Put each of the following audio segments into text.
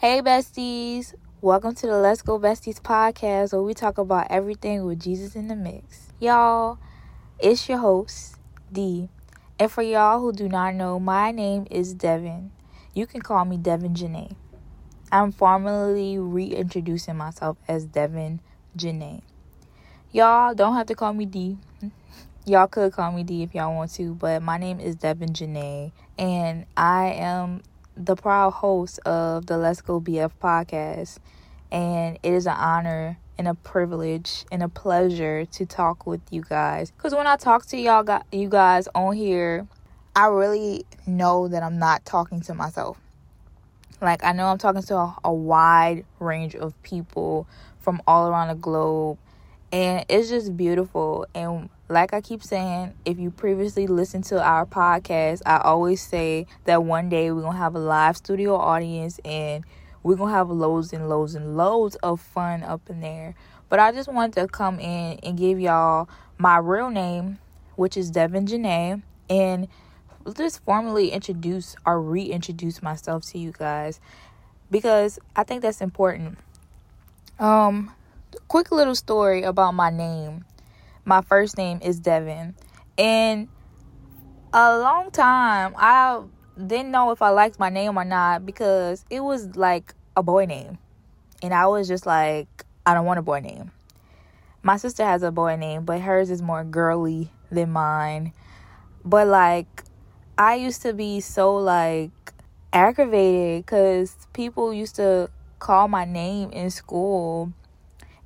Hey, besties. Welcome to the Let's Go Besties podcast where we talk about everything with Jesus in the mix. Y'all, it's your host, D. And for y'all who do not know, my name is Devin. You can call me Devin Janae. I'm formally reintroducing myself as Devin Janae. Y'all don't have to call me D. Y'all could call me D if y'all want to, but my name is Devin Janae, and I am the proud host of the Let's Go BF podcast. And it is an honor and a privilege and a pleasure to talk with you guys. Because when I talk to y'all, got you guys on here, I really know that I'm not talking to myself. Like, I know I'm talking to a, a wide range of people from all around the globe. And it's just beautiful. And like I keep saying, if you previously listened to our podcast, I always say that one day we're going to have a live studio audience and we're going to have loads and loads and loads of fun up in there. But I just wanted to come in and give y'all my real name, which is Devin Janae, and just formally introduce or reintroduce myself to you guys because I think that's important. Um, quick little story about my name my first name is Devin. And a long time I didn't know if I liked my name or not because it was like a boy name. And I was just like, I don't want a boy name. My sister has a boy name, but hers is more girly than mine. But like I used to be so like aggravated cuz people used to call my name in school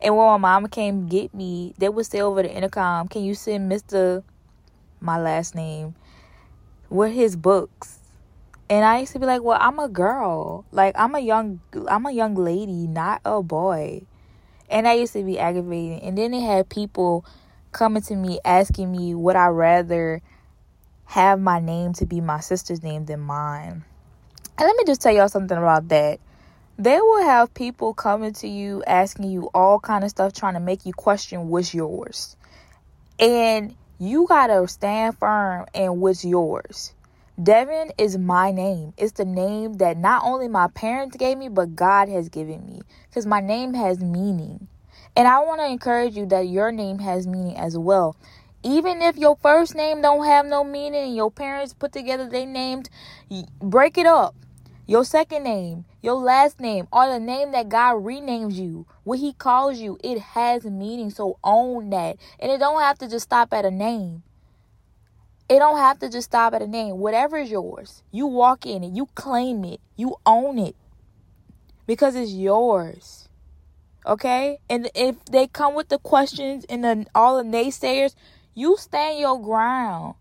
and when my mama came get me, they would say over the intercom, "Can you send Mister, my last name, with his books?" And I used to be like, "Well, I'm a girl. Like I'm a young, I'm a young lady, not a boy." And I used to be aggravated. And then they had people coming to me asking me would I rather have my name to be my sister's name than mine. And let me just tell y'all something about that they will have people coming to you asking you all kind of stuff trying to make you question what's yours. And you gotta stand firm in what's yours. Devin is my name. It's the name that not only my parents gave me but god has given me because my name has meaning. And i want to encourage you that your name has meaning as well. Even if your first name don't have no meaning and your parents put together they named break it up your second name, your last name, or the name that God renames you, what He calls you, it has meaning. So own that. And it don't have to just stop at a name. It don't have to just stop at a name. Whatever is yours, you walk in it, you claim it, you own it. Because it's yours. Okay? And if they come with the questions and the, all the naysayers, you stand your ground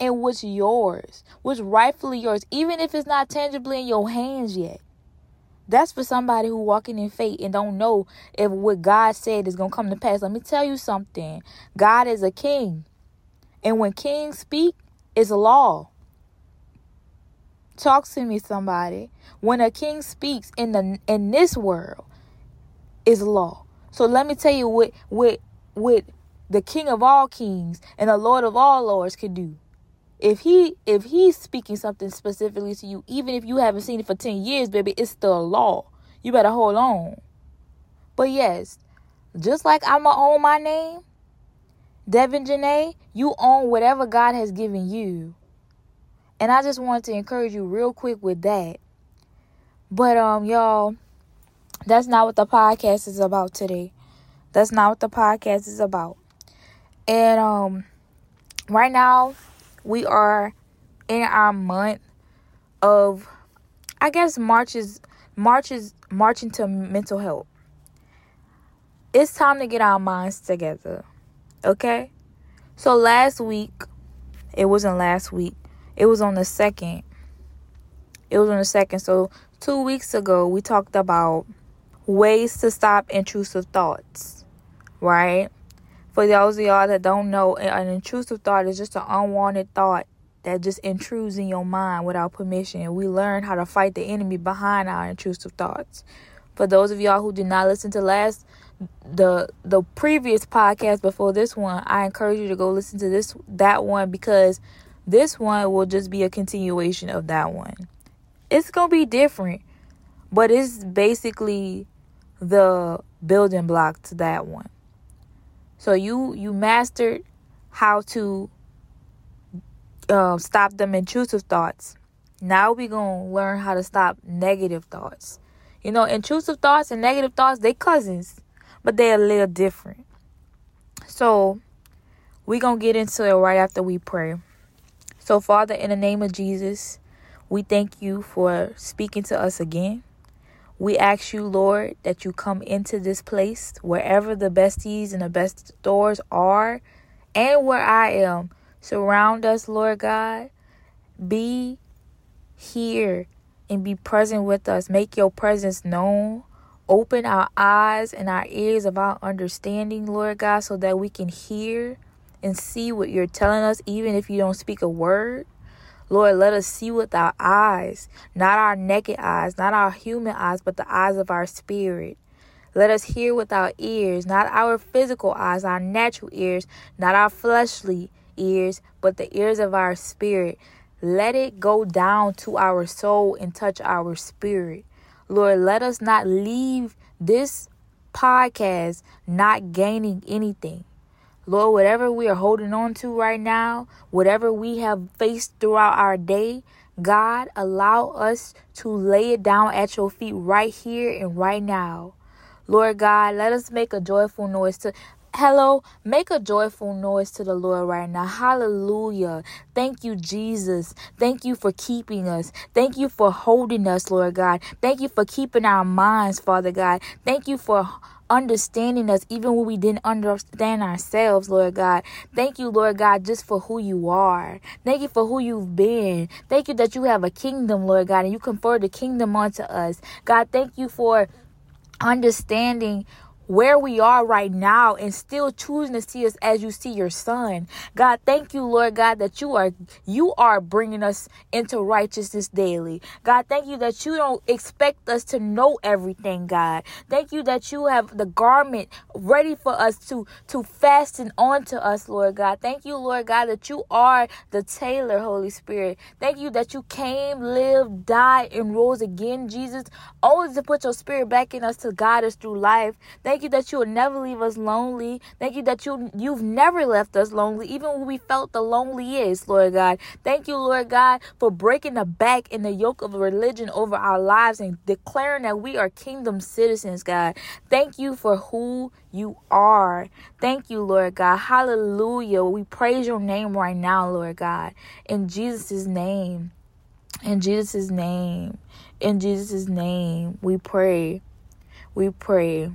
and what's yours, what's rightfully yours, even if it's not tangibly in your hands yet. That's for somebody who walking in faith and don't know if what God said is gonna come to pass. Let me tell you something. God is a king. And when kings speak, it's a law. Talk to me, somebody. When a king speaks in the in this world, is law. So let me tell you what what what the King of all kings and the Lord of all lords can do if he if he's speaking something specifically to you even if you haven't seen it for 10 years baby it's still law. You better hold on. But yes just like i'ma own my name devin janae you own whatever god has given you. And i just wanted to encourage you real quick with that. But um y'all that's not what the podcast is about today. That's not what the podcast is about. And um right now we are in our month of I guess March is March is marching to mental health. It's time to get our minds together. Okay? So last week, it wasn't last week. It was on the second. It was on the second. So 2 weeks ago, we talked about ways to stop intrusive thoughts. Right? For those of y'all that don't know, an intrusive thought is just an unwanted thought that just intrudes in your mind without permission. And We learn how to fight the enemy behind our intrusive thoughts. For those of y'all who did not listen to last the the previous podcast before this one, I encourage you to go listen to this that one because this one will just be a continuation of that one. It's going to be different, but it's basically the building block to that one. So you you mastered how to uh, stop them intrusive thoughts. Now we're gonna learn how to stop negative thoughts. You know, intrusive thoughts and negative thoughts they cousins, but they're a little different. So we're gonna get into it right after we pray. So Father, in the name of Jesus, we thank you for speaking to us again. We ask you, Lord, that you come into this place wherever the besties and the best doors are and where I am. Surround us, Lord God. Be here and be present with us. Make your presence known. Open our eyes and our ears of our understanding, Lord God, so that we can hear and see what you're telling us, even if you don't speak a word. Lord, let us see with our eyes, not our naked eyes, not our human eyes, but the eyes of our spirit. Let us hear with our ears, not our physical eyes, our natural ears, not our fleshly ears, but the ears of our spirit. Let it go down to our soul and touch our spirit. Lord, let us not leave this podcast not gaining anything. Lord, whatever we are holding on to right now, whatever we have faced throughout our day, God, allow us to lay it down at your feet right here and right now. Lord God, let us make a joyful noise to Hello, make a joyful noise to the Lord right now. Hallelujah. Thank you, Jesus. Thank you for keeping us. Thank you for holding us, Lord God. Thank you for keeping our minds, Father God. Thank you for understanding us even when we didn't understand ourselves, Lord God. Thank you, Lord God, just for who you are. Thank you for who you've been. Thank you that you have a kingdom, Lord God, and you confer the kingdom onto us. God, thank you for understanding where we are right now and still choosing to see us as you see your son. God, thank you, Lord God, that you are you are bringing us into righteousness daily. God, thank you that you don't expect us to know everything, God. Thank you that you have the garment ready for us to to fasten onto us, Lord God. Thank you, Lord God, that you are the tailor, Holy Spirit. Thank you that you came, lived, died, and rose again, Jesus, always to put your spirit back in us to guide us through life. Thank Thank you that you will never leave us lonely. Thank you that you you've never left us lonely, even when we felt the loneliest, Lord God. Thank you, Lord God, for breaking the back and the yoke of religion over our lives and declaring that we are kingdom citizens, God. Thank you for who you are. Thank you, Lord God. Hallelujah. We praise your name right now, Lord God. In Jesus' name. In Jesus' name. In Jesus' name. We pray. We pray.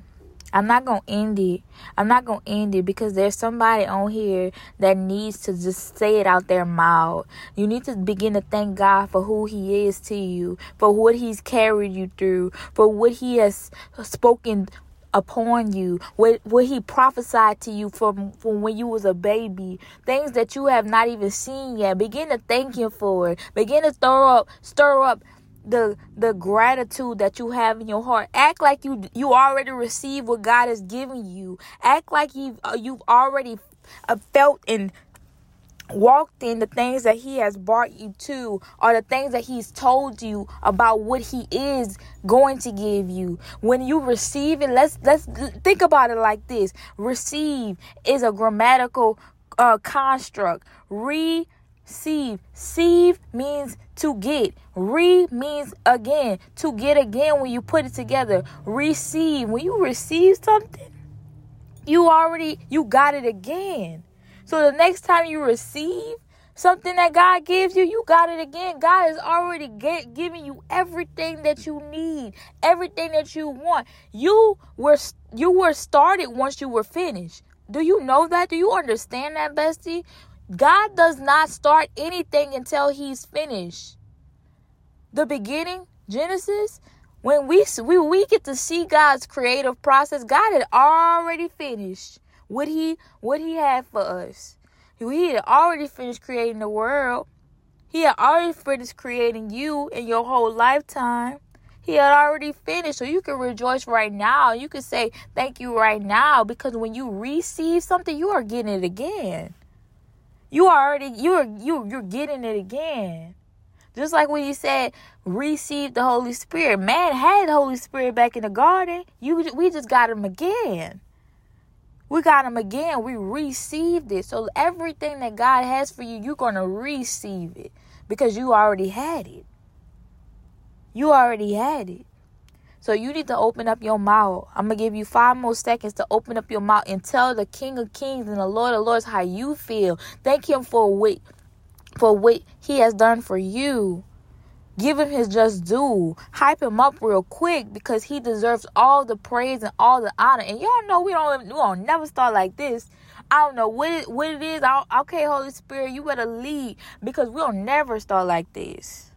I'm not gonna end it. I'm not gonna end it because there's somebody on here that needs to just say it out their mouth. You need to begin to thank God for who He is to you, for what He's carried you through, for what He has spoken upon you, what what He prophesied to you from from when you was a baby, things that you have not even seen yet. Begin to thank Him for it. Begin to stir up, stir up the the gratitude that you have in your heart. Act like you you already received what god has given you. Act like you've uh, you've already uh, felt and walked in the things that he has brought you to or the things that he's told you about what he is going to give you. When you receive it let's let's think about it like this. Receive is a grammatical uh, construct. Re Receive. Sieve means to get. Re means again. To get again when you put it together. Receive. When you receive something, you already you got it again. So the next time you receive something that God gives you, you got it again. God has already get, given you everything that you need, everything that you want. You were you were started once you were finished. Do you know that? Do you understand that, bestie? God does not start anything until he's finished. The beginning, Genesis, when we we, we get to see God's creative process, God had already finished what he what he had for us. He had already finished creating the world. He had already finished creating you in your whole lifetime. He had already finished. So you can rejoice right now. You can say thank you right now because when you receive something, you are getting it again. You already you're you you're getting it again. Just like when you said receive the Holy Spirit. Man had the Holy Spirit back in the garden. You we just got him again. We got him again. We received it. So everything that God has for you, you're going to receive it because you already had it. You already had it. So you need to open up your mouth. I'm going to give you five more seconds to open up your mouth and tell the King of Kings and the Lord of Lords how you feel. Thank him for what for what he has done for you. Give him his just due. Hype him up real quick because he deserves all the praise and all the honor. And y'all know we don't we don't never start like this. I don't know what it, what it is. Okay, Holy Spirit, you better lead because we'll never start like this.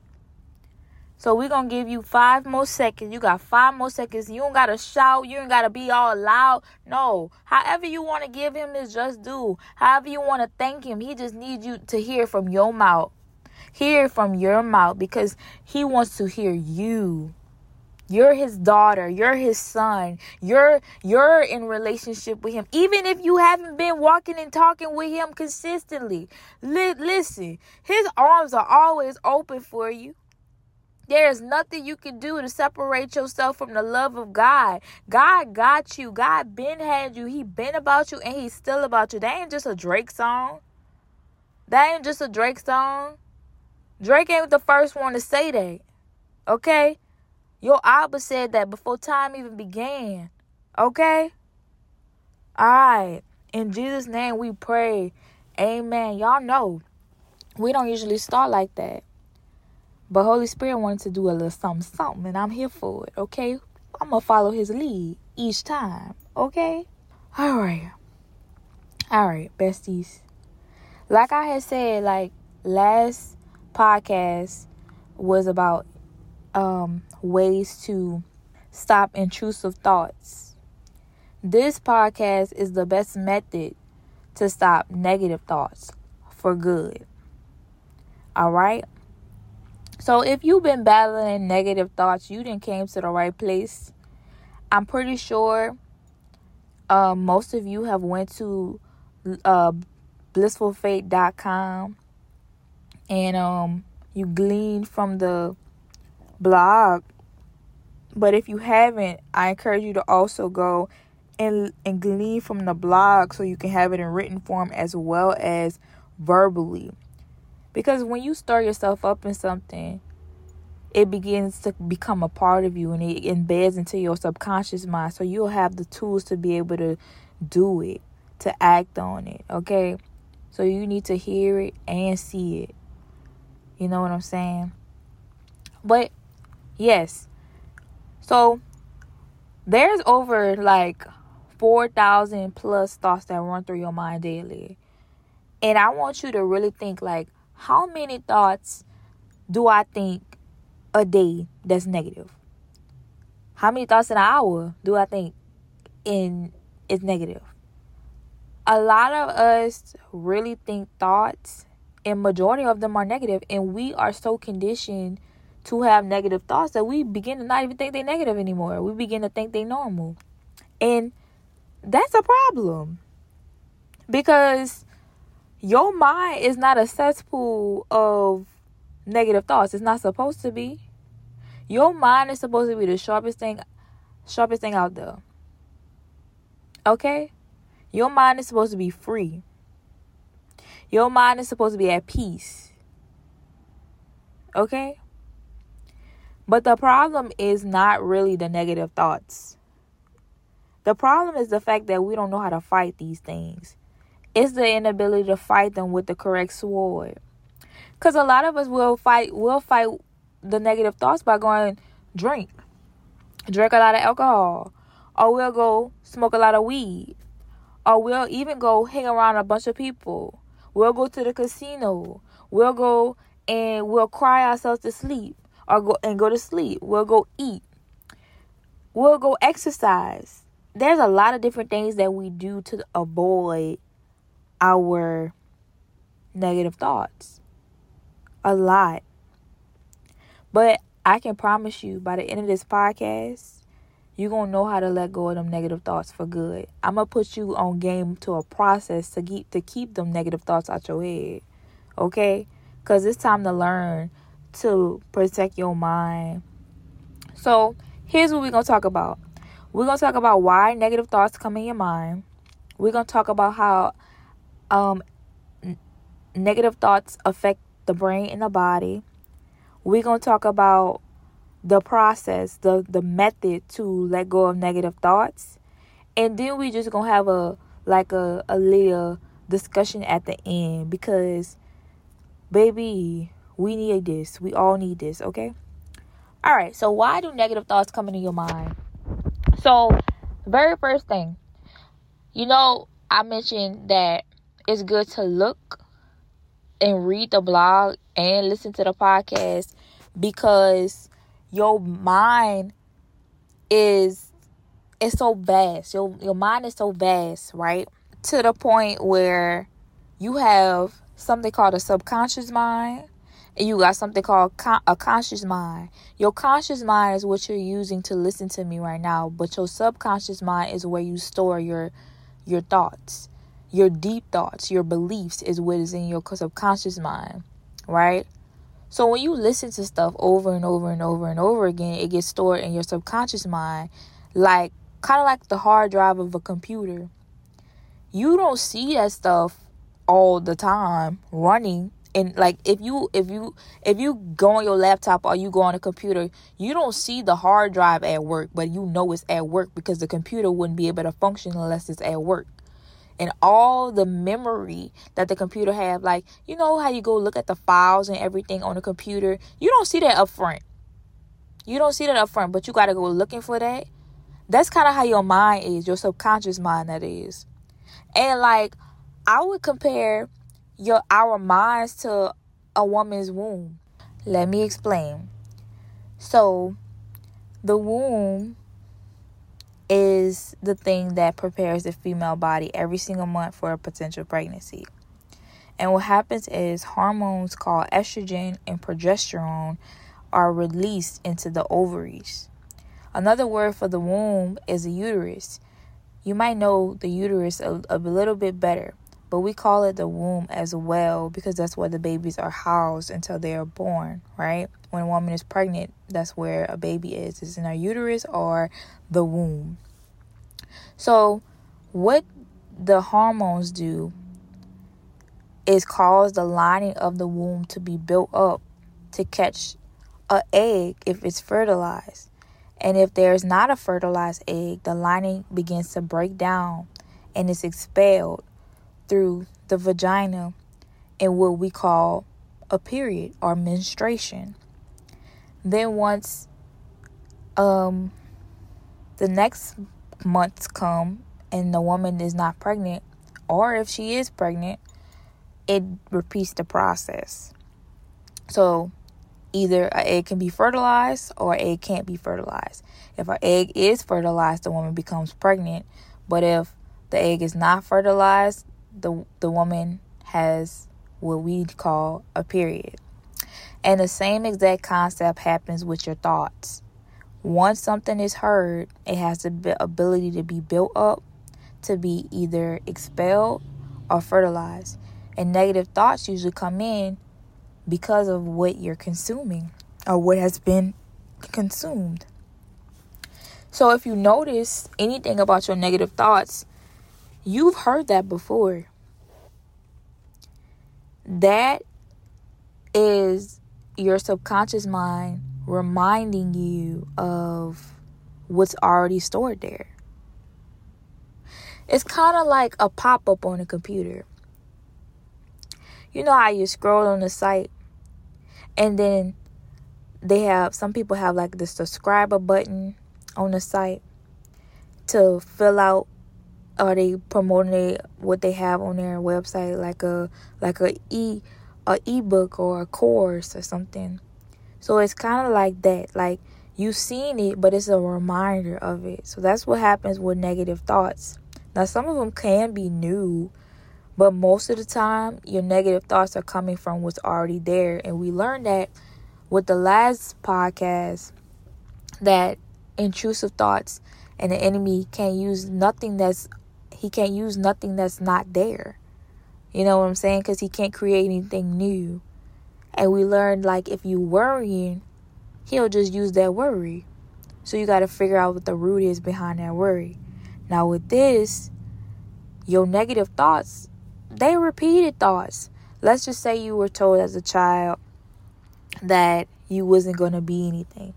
So we're gonna give you five more seconds. You got five more seconds. You don't gotta shout. You ain't gotta be all loud. No. However you wanna give him his just due. However you wanna thank him. He just needs you to hear from your mouth. Hear from your mouth because he wants to hear you. You're his daughter. You're his son. You're you're in relationship with him. Even if you haven't been walking and talking with him consistently. Li- listen, his arms are always open for you. There is nothing you can do to separate yourself from the love of God. God got you. God been had you. He been about you and he's still about you. That ain't just a Drake song. That ain't just a Drake song. Drake ain't the first one to say that. Okay? Your Abba said that before time even began. Okay? Alright. In Jesus' name we pray. Amen. Y'all know we don't usually start like that. But Holy Spirit wanted to do a little something, something, and I'm here for it, okay? I'm gonna follow his lead each time, okay? All right. All right, besties. Like I had said, like last podcast was about um ways to stop intrusive thoughts. This podcast is the best method to stop negative thoughts for good. All right? So if you've been battling negative thoughts, you didn't came to the right place. I'm pretty sure uh, most of you have went to uh, blissfulfate.com and um, you gleaned from the blog. But if you haven't, I encourage you to also go and, and glean from the blog so you can have it in written form as well as verbally. Because when you stir yourself up in something, it begins to become a part of you and it embeds into your subconscious mind. So you'll have the tools to be able to do it, to act on it. Okay? So you need to hear it and see it. You know what I'm saying? But yes. So there's over like 4,000 plus thoughts that run through your mind daily. And I want you to really think like how many thoughts do I think a day that's negative? How many thoughts in an hour do I think in is negative? A lot of us really think thoughts and majority of them are negative and we are so conditioned to have negative thoughts that we begin to not even think they're negative anymore. We begin to think they're normal. And that's a problem. Because your mind is not a cesspool of negative thoughts. It's not supposed to be. Your mind is supposed to be the sharpest thing sharpest thing out there. Okay? Your mind is supposed to be free. Your mind is supposed to be at peace. Okay? But the problem is not really the negative thoughts. The problem is the fact that we don't know how to fight these things. It's the inability to fight them with the correct sword. Cause a lot of us will fight will fight the negative thoughts by going drink. Drink a lot of alcohol. Or we'll go smoke a lot of weed. Or we'll even go hang around a bunch of people. We'll go to the casino. We'll go and we'll cry ourselves to sleep. Or go and go to sleep. We'll go eat. We'll go exercise. There's a lot of different things that we do to avoid our negative thoughts. A lot. But I can promise you by the end of this podcast, you're going to know how to let go of them negative thoughts for good. I'm going to put you on game to a process to keep to keep them negative thoughts out your head. Okay? Cuz it's time to learn to protect your mind. So, here's what we're going to talk about. We're going to talk about why negative thoughts come in your mind. We're going to talk about how um, n- negative thoughts affect the brain and the body. We're going to talk about the process, the the method to let go of negative thoughts. And then we just going to have a like a a little discussion at the end because baby, we need this. We all need this, okay? All right. So why do negative thoughts come into your mind? So, very first thing, you know, I mentioned that it's good to look and read the blog and listen to the podcast because your mind is is so vast. Your your mind is so vast, right? To the point where you have something called a subconscious mind and you got something called con- a conscious mind. Your conscious mind is what you're using to listen to me right now, but your subconscious mind is where you store your your thoughts. Your deep thoughts, your beliefs is what is in your subconscious mind, right? So when you listen to stuff over and over and over and over again, it gets stored in your subconscious mind, like kind of like the hard drive of a computer. You don't see that stuff all the time running and like if you if you if you go on your laptop or you go on a computer you don't see the hard drive at work but you know it's at work because the computer wouldn't be able to function unless it's at work and all the memory that the computer have. Like you know how you go look at the files and everything on the computer? You don't see that up front. You don't see that up front but you got to go looking for that. That's kind of how your mind is your subconscious mind that is. And like i would compare your our minds to a woman's womb. Let me explain. So the womb is the thing that prepares the female body every single month for a potential pregnancy. And what happens is hormones called estrogen and progesterone are released into the ovaries. Another word for the womb is the uterus. You might know the uterus a, a little bit better, but we call it the womb as well because that's where the babies are housed until they are born, right? When a woman is pregnant, that's where a baby is. It's in her uterus or the womb. So, what the hormones do is cause the lining of the womb to be built up to catch a egg if it's fertilized. And if there's not a fertilized egg, the lining begins to break down and is expelled through the vagina in what we call a period or menstruation. Then once um the next months come and the woman is not pregnant, or if she is pregnant, it repeats the process. So either an egg can be fertilized or egg can't be fertilized. If an egg is fertilized, the woman becomes pregnant. But if the egg is not fertilized, the the woman has what we'd call a period. And the same exact concept happens with your thoughts. Once something is heard, it has the ability to be built up, to be either expelled or fertilized. And negative thoughts usually come in because of what you're consuming or what has been consumed. So if you notice anything about your negative thoughts, you've heard that before. That is your subconscious mind reminding you of what's already stored there. It's kind of like a pop up on a computer. You know how you scroll on the site and then they have some people have like the subscriber button on the site to fill out or they promoting what they have on their website like a like a e a ebook or a course or something so it's kind of like that. Like you've seen it, but it's a reminder of it. So that's what happens with negative thoughts. Now, some of them can be new, but most of the time, your negative thoughts are coming from what's already there. And we learned that with the last podcast that intrusive thoughts and the enemy can't use nothing that's he can't use nothing that's not there. You know what I'm saying? Because he can't create anything new. And we learned like if you worrying, he'll just use that worry. So you got to figure out what the root is behind that worry. Now with this, your negative thoughts, they repeated thoughts. Let's just say you were told as a child that you wasn't going to be anything.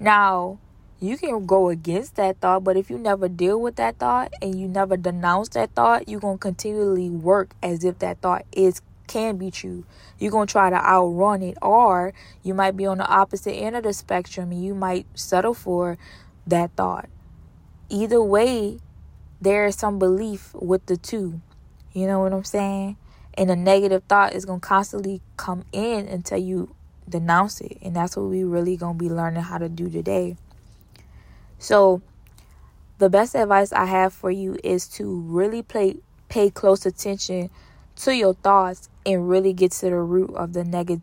Now, you can go against that thought, but if you never deal with that thought and you never denounce that thought, you're going to continually work as if that thought is can be true. You're going to try to outrun it or you might be on the opposite end of the spectrum and you might settle for that thought. Either way, there is some belief with the two. You know what I'm saying? And a negative thought is going to constantly come in until you denounce it. And that's what we really going to be learning how to do today. So, the best advice I have for you is to really pay pay close attention to your thoughts and really get to the root of the neg-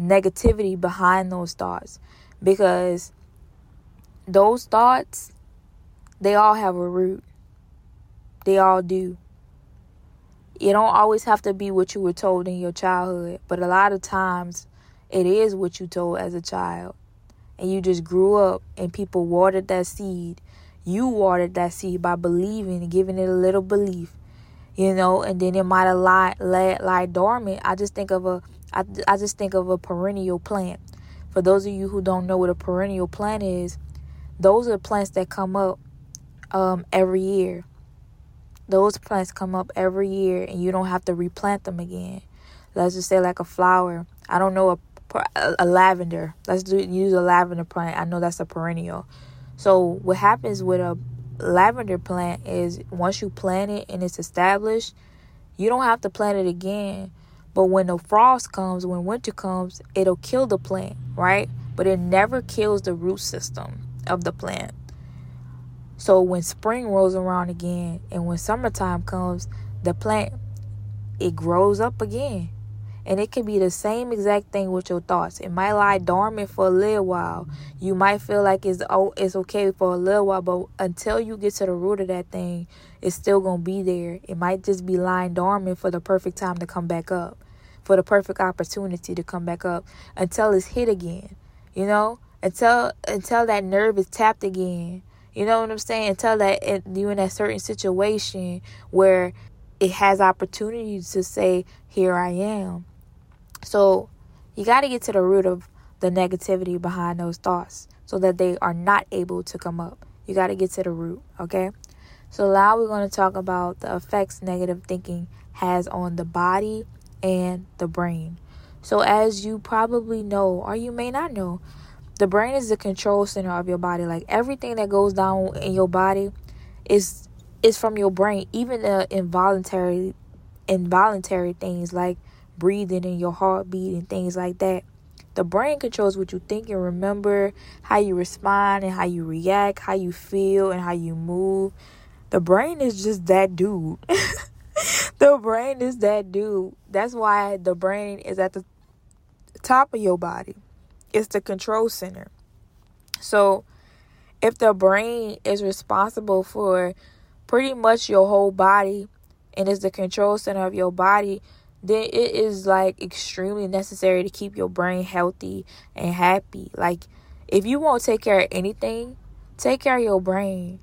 negativity behind those thoughts because those thoughts they all have a root. They all do. You don't always have to be what you were told in your childhood, but a lot of times it is what you told as a child and you just grew up and people watered that seed, you watered that seed by believing and giving it a little belief, you know, and then it might have lie, lie, lie dormant. I just think of a, I, I just think of a perennial plant. For those of you who don't know what a perennial plant is, those are plants that come up um, every year. Those plants come up every year, and you don't have to replant them again. Let's just say like a flower. I don't know a a, lavender. Let's do use a lavender plant. I know that's a perennial. So what happens with a lavender plant is once you plant it and it's established, you don't have to plant it again. But when the frost comes, when winter comes, it'll kill the plant, right? But it never kills the root system of the plant. So when spring rolls around again and when summertime comes, the plant it grows up again. And it can be the same exact thing with your thoughts. It might lie dormant for a little while. You might feel like it's oh it's okay for a little while, but until you get to the root of that thing, it's still gonna be there. It might just be lying dormant for the perfect time to come back up, for the perfect opportunity to come back up until it's hit again. You know, until until that nerve is tapped again. You know what I'm saying? Until that you in that certain situation where it has opportunity to say, "Here I am." So you got to get to the root of the negativity behind those thoughts so that they are not able to come up. You got to get to the root, okay? So now we're going to talk about the effects negative thinking has on the body and the brain. So as you probably know or you may not know, the brain is the control center of your body. Like everything that goes down in your body is is from your brain, even the involuntary involuntary things like breathing and your heartbeat and things like that. The brain controls what you think and remember, how you respond and how you react, how you feel and how you move. The brain is just that dude. the brain is that dude. That's why the brain is at the top of your body. It's the control center. So, if the brain is responsible for pretty much your whole body and is the control center of your body, then it is like extremely necessary to keep your brain healthy and happy. Like, if you won't take care of anything, take care of your brain.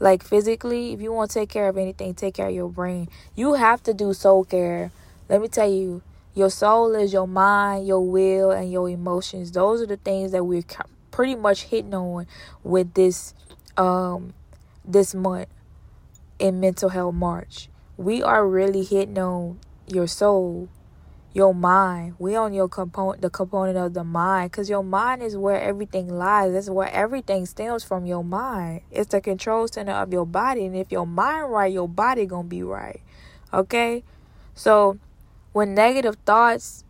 Like, physically, if you want to take care of anything, take care of your brain. You have to do soul care. Let me tell you, your soul is your mind, your will, and your emotions. Those are the things that we're pretty much hitting on with this um this month in mental health march we are really hitting on your soul, your mind. We on your component, the component of the mind, because your mind is where everything lies. That's where everything stems from. Your mind. It's the control center of your body, and if your mind right, your body gonna be right. Okay, so when negative thoughts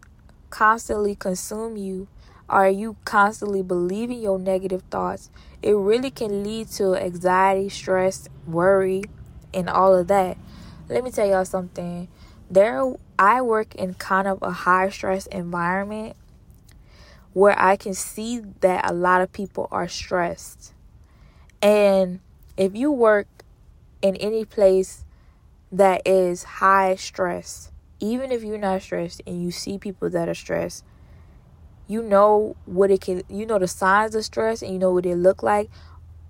constantly consume you, are you constantly believing your negative thoughts? It really can lead to anxiety, stress, worry, and all of that. Let me tell y'all something there I work in kind of a high stress environment where I can see that a lot of people are stressed. And if you work in any place that is high stress, even if you're not stressed and you see people that are stressed, you know what it can you know the signs of stress and you know what it look like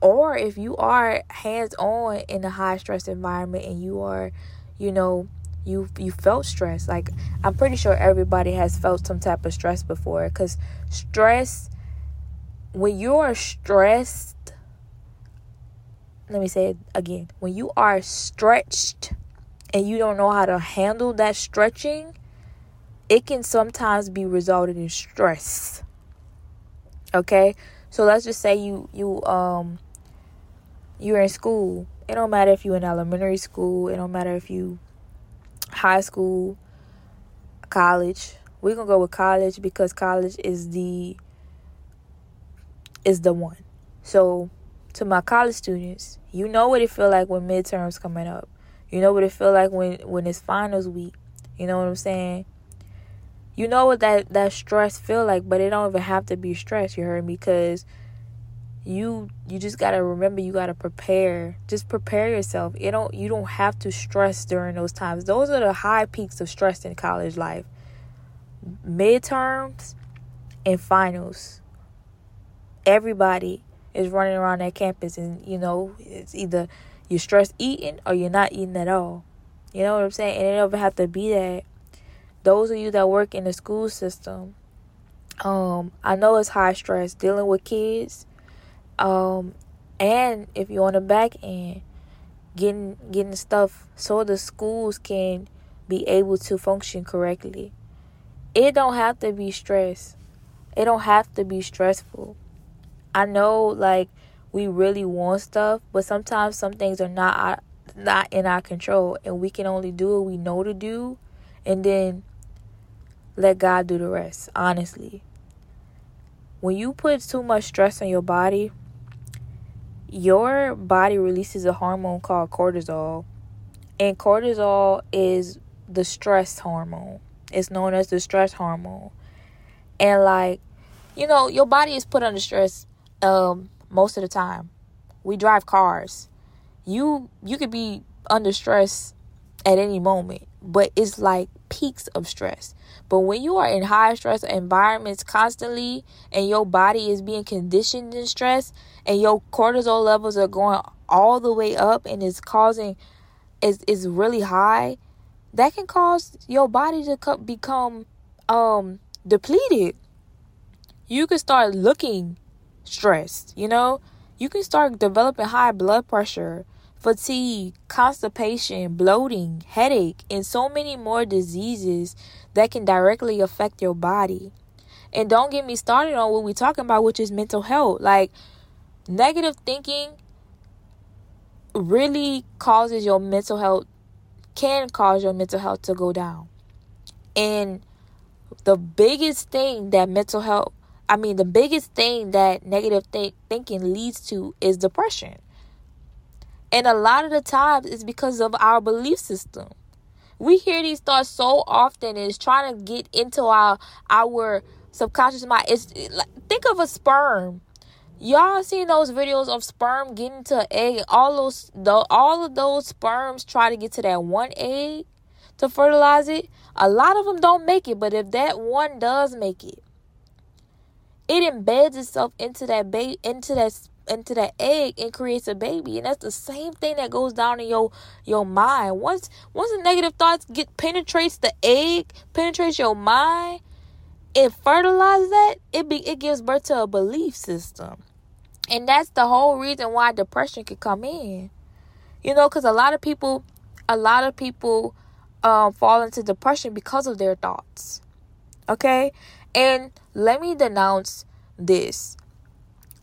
or if you are hands on in a high stress environment and you are you know you you felt stress. Like i'm pretty sure everybody has felt some type of stress before because stress when you are stressed let me say it again. When you are stretched and you don't know how to handle that stretching it can sometimes be resulted in stress. Okay? So let's just say you you um you're in school. It don't matter if you're in elementary school. It don't matter if you high school college. We're gonna go with college because college is the is the one. So to my college students you know what it feel like when midterms coming up. You know what it feel like when when it's finals week. You know what i'm saying? You know what that that stress feel like but it don't even have to be stress you heard me? Because you you just got to remember you got to prepare. Just prepare yourself. You don't you don't have to stress during those times. Those are the high peaks of stress in college life. Midterms and finals. Everybody is running around that campus and you know it's either you're stress eating or you're not eating at all. You know what i'm saying? And it don't have to be that. Those of you that work in the school system, um, I know it's high stress dealing with kids. Um, and if you're on the back end, getting getting stuff so the schools can be able to function correctly. It don't have to be stress. It don't have to be stressful. I know like we really want stuff, but sometimes some things are not not in our control and we can only do what we know to do and then let God do the rest, honestly. When you put too much stress on your body, your body releases a hormone called cortisol. And cortisol is the stress hormone. It's known as the stress hormone. And like, you know, your body is put under stress um most of the time. We drive cars. You you could be under stress at any moment, but it's like peaks of stress. But when you are in high stress environments constantly and your body is being conditioned in stress and your cortisol levels are going all the way up and it's causing is is really high, that can cause your body to become um depleted. You can start looking stressed, you know? You can start developing high blood pressure fatigue, constipation, bloating, headache, and so many more diseases that can directly affect your body. And don't get me started on what we're talking about, which is mental health. Like, negative thinking really causes your mental health, can cause your mental health to go down. And the biggest thing that mental health, I mean, the biggest thing that negative th- thinking leads to is depression. And a lot of the times it's because of our belief system. We hear these thoughts so often and it's trying to get into our our subconscious mind. It's like think of a sperm. Y'all seen those videos of sperm getting to an egg? All those the all of those sperms try to get to that one egg to fertilize it. A lot of them don't make it, but if that one does make it, it embeds itself into that ba- into that into that egg and creates a baby. And that's the same thing that goes down in your your mind. Once once the negative thoughts get penetrates the egg penetrates your mind it fertilizes that it be it gives birth to a belief system. And that's the whole reason why depression could come in. You know because a lot of people a lot of people um, fall into depression because of their thoughts. Okay? And let me denounce this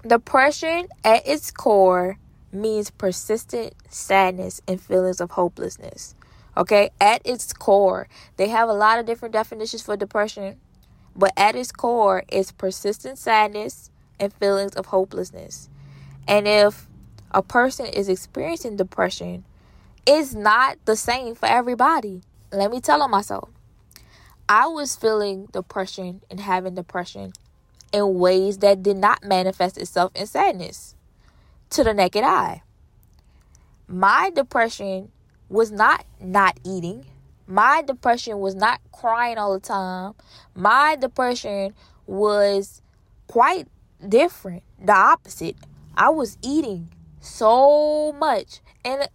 Depression at its core means persistent sadness and feelings of hopelessness. Okay, at its core, they have a lot of different definitions for depression, but at its core is persistent sadness and feelings of hopelessness. And if a person is experiencing depression, it's not the same for everybody. Let me tell on myself. I was feeling depression and having depression in ways that did not manifest itself in sadness to the naked eye. My depression was not not eating. My depression was not crying all the time. My depression was quite different, the opposite. I was eating so much. And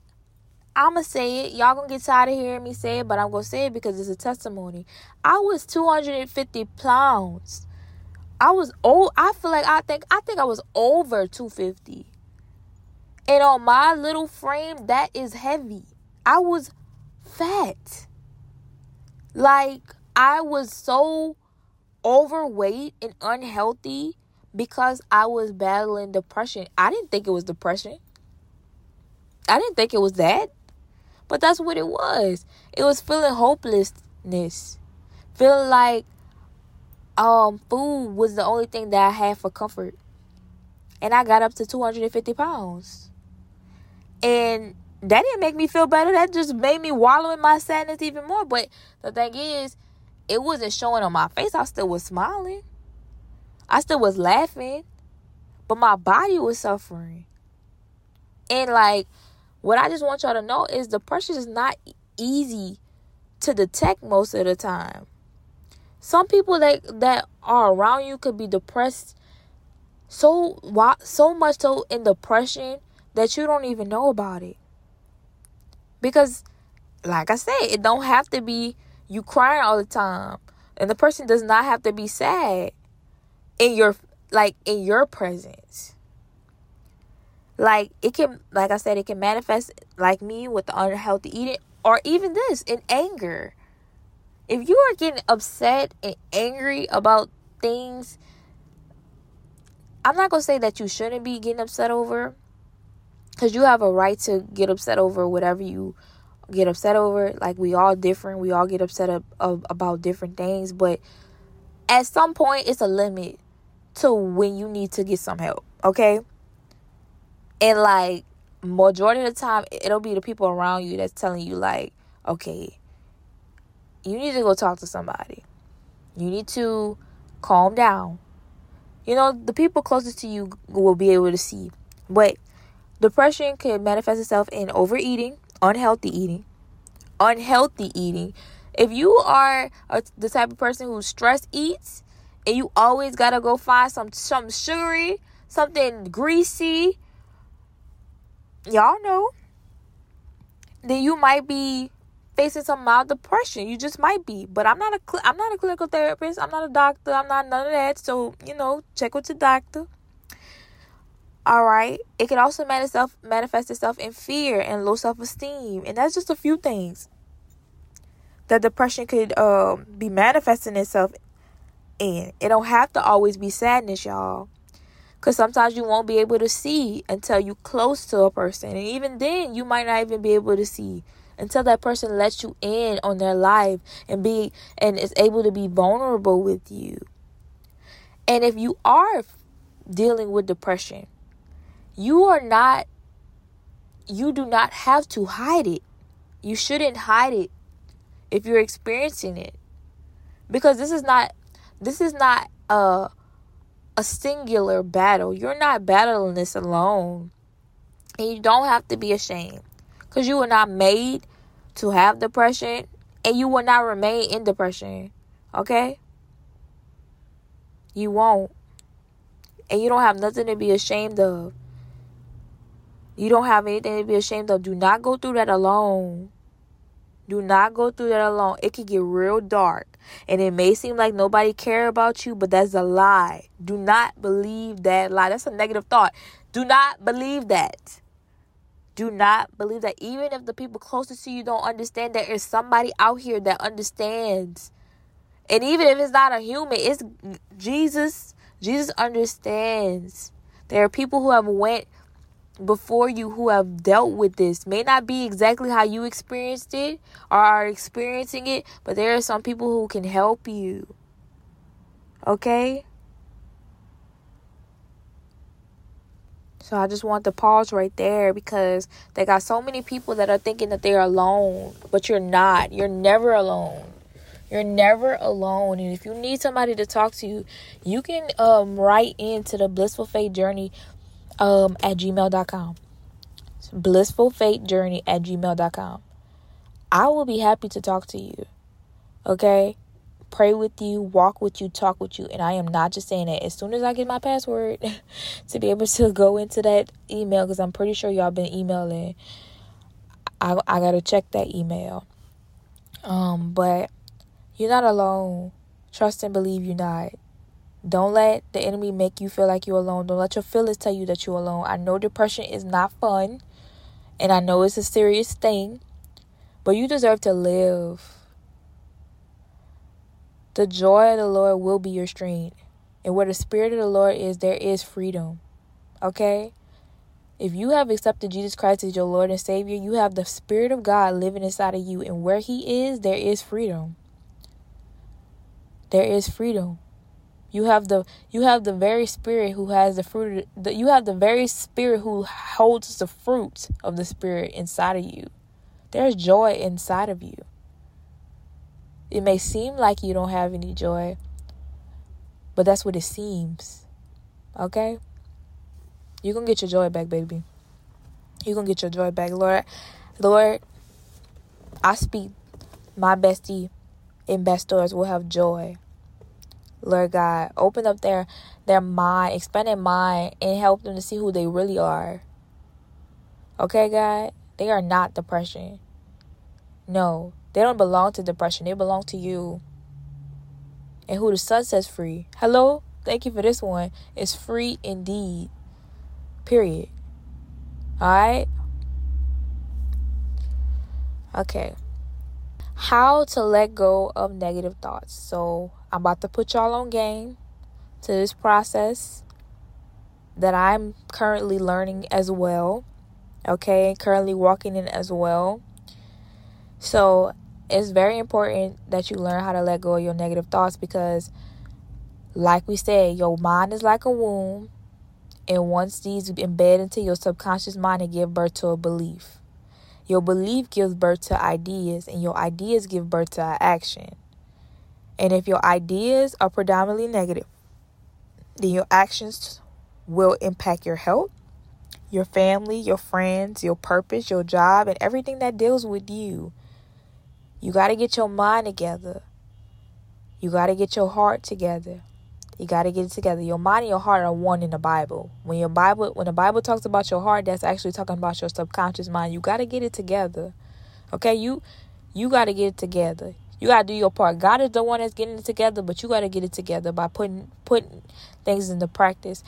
I'm going to say it. Y'all going to get tired of hearing me say it, but I'm going to say it because it's a testimony. I was 250 pounds. I was old. I feel like I think I think I was over 250. And on my little frame, that is heavy. I was fat. Like I was so overweight and unhealthy because I was battling depression. I didn't think it was depression. I didn't think it was that. But that's what it was. It was feeling hopelessness. Feeling like um food was the only thing that I had for comfort. And I got up to 250 pounds. And that didn't make me feel better. That just made me wallow in my sadness even more. But the thing is, it wasn't showing on my face. I still was smiling. I still was laughing. But my body was suffering. And like what I just want y'all to know is depression is not easy to detect most of the time. Some people that that are around you could be depressed so so much so in depression that you don't even know about it. Because like I said, it don't have to be you crying all the time. And the person does not have to be sad in your like in your presence. Like it can like I said, it can manifest like me with the unhealthy eating or even this in anger. If you are getting upset and angry about things, I'm not gonna say that you shouldn't be getting upset over because you have a right to get upset over whatever you get upset over. Like we all different. We all get upset ab- about different things, but at some point it's a limit to when you need to get some help, okay? And like majority of the time it'll be the people around you that's telling you like, okay, you need to go talk to somebody. You need to calm down. You know, the people closest to you will be able to see. But depression can manifest itself in overeating, unhealthy eating, unhealthy eating. If you are a, the type of person who stress eats and you always got to go find some some sugary, something greasy, y'all know, then you might be facing some mild depression. You just might be. But I'm not a cl- I'm not a clinical therapist. I'm not a doctor. I'm not none of that. So, you know, check with your doctor. All right. It can also manifest manifest itself in fear and low self esteem, and that's just a few things that depression could uh, be manifesting itself in. It don't have to always be sadness, y'all. Cause sometimes you won't be able to see until you close to a person, and even then, you might not even be able to see until that person lets you in on their life and be and is able to be vulnerable with you. And if you are dealing with depression, you are not, you do not have to hide it. You shouldn't hide it if you're experiencing it. Because this is not, this is not a, a singular battle. You're not battling this alone. And you don't have to be ashamed. Because you were not made to have depression and you will not remain in depression. Okay? You won't. And you don't have nothing to be ashamed of. You don't have anything to be ashamed of. Do not go through that alone. Do not go through that alone. It can get real dark. And it may seem like nobody care about you, but that's a lie. Do not believe that lie. That's a negative thought. Do not believe that. Do not believe that. Even if the people closest to you don't understand, there is somebody out here that understands. And even if it's not a human, it's Jesus. Jesus understands. There are people who have went before you who have dealt with this may not be exactly how you experienced it or are experiencing it, but there are some people who can help you. Okay? So I just want to pause right there because they got so many people that are thinking that they're alone, but you're not. You're never alone. You're never alone. And if you need somebody to talk to you, you can um, write into the blissful faith journey um, at gmail.com. Blissful Faith Journey at gmail.com. I will be happy to talk to you. Okay? Pray with you, walk with you, talk with you. And I am not just saying that. As soon as I get my password to be able to go into that email, because I'm pretty sure y'all been emailing, I, I got to check that email. Um, but you're not alone. Trust and believe you're not. Don't let the enemy make you feel like you're alone. Don't let your feelings tell you that you're alone. I know depression is not fun, and I know it's a serious thing, but you deserve to live. The joy of the Lord will be your strength. And where the Spirit of the Lord is, there is freedom. Okay? If you have accepted Jesus Christ as your Lord and Savior, you have the Spirit of God living inside of you. And where He is, there is freedom. There is freedom. You have the you have the very spirit who has the fruit the, you have the very spirit who holds the fruit of the spirit inside of you. There's joy inside of you. It may seem like you don't have any joy, but that's what it seems. Okay? You're going to get your joy back, baby. You're going to get your joy back. Lord, Lord, I speak my bestie and best doors will have joy. Lord God, open up their their mind, expand their mind, and help them to see who they really are. Okay, God? They are not depression. No, they don't belong to depression. They belong to you. And who the son says free. Hello? Thank you for this one. It's free indeed. Period. Alright? Okay. How to let go of negative thoughts. So I'm about to put y'all on game to this process that I'm currently learning as well. Okay, currently walking in as well. So it's very important that you learn how to let go of your negative thoughts because, like we said, your mind is like a womb, and once these embed into your subconscious mind and give birth to a belief, your belief gives birth to ideas, and your ideas give birth to action. And if your ideas are predominantly negative, then your actions will impact your health, your family, your friends, your purpose, your job, and everything that deals with you. You got to get your mind together. You got to get your heart together. You got to get it together. Your mind and your heart are one in the Bible. When your Bible when the Bible talks about your heart, that's actually talking about your subconscious mind. You got to get it together. Okay? You you got to get it together. You got to do your part. God is the one that's getting it together, but you got to get it together by putting putting things into practice.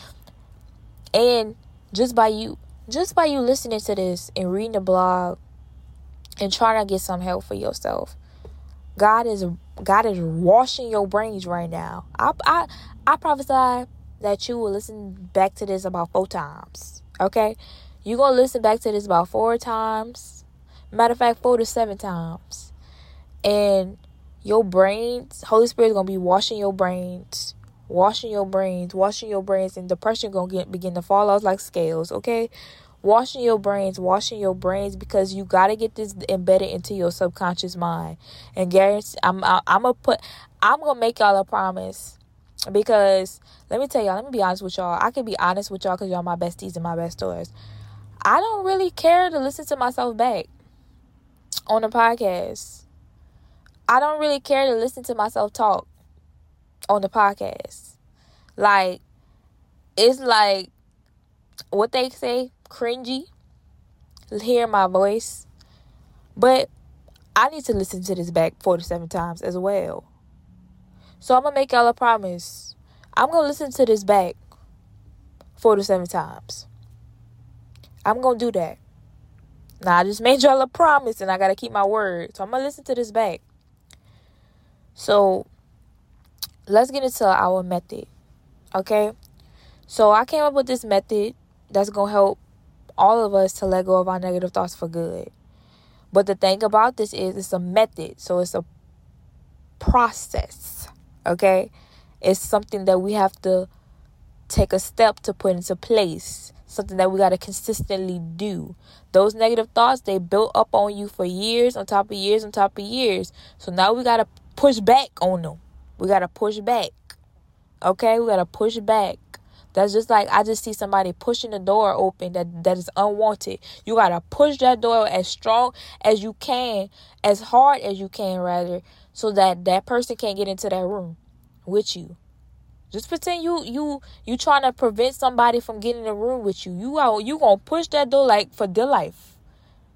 And just by you just by you listening to this and reading the blog and try to get some help for yourself. God is God is washing your brains right now. I I I prophesy that you will listen back to this about four times. Okay? You're gonna listen back to this about four times. Matter of fact, four to seven times. And your brains, Holy Spirit is gonna be washing your brains, washing your brains, washing your brains, and depression gonna get begin to fall off like scales, okay? Washing your brains, washing your brains because you got to get this embedded into your subconscious mind. And guarantee, I'm I, I'm gonna put I'm gonna make y'all a promise because let me tell y'all, let me be honest with y'all. I can be honest with y'all because y'all my besties and my best stories. I don't really care to listen to myself back on the podcast. I don't really care to listen to myself talk on the podcast. Like, it's like what they say cringy hear my voice. But I need to listen to this back 47 times as well. So I'm going to make y'all a promise. I'm going to listen to this back 47 times. I'm going to do that. Now, I just made y'all a promise and I got to keep my word. So I'm going to listen to this back. So let's get into our method. Okay? So I came up with this method that's going to help all of us to let go of our negative thoughts for good. But the thing about this is it's a method, so it's a process. Okay? It's something that we have to take a step to put into place. Something that we got to consistently do. Those negative thoughts, they built up on you for years, on top of years, on top of years. So now we got to push back on them. We got to push back. Okay? We got to push back That's just like I just see somebody pushing the door open that that is unwanted. You got to push that door as strong as you can, as hard as you can rather, so that that person can't get into that room with you. Just pretend you you you trying to prevent somebody from getting in the room with you. You are you gonna push that door like for dear life.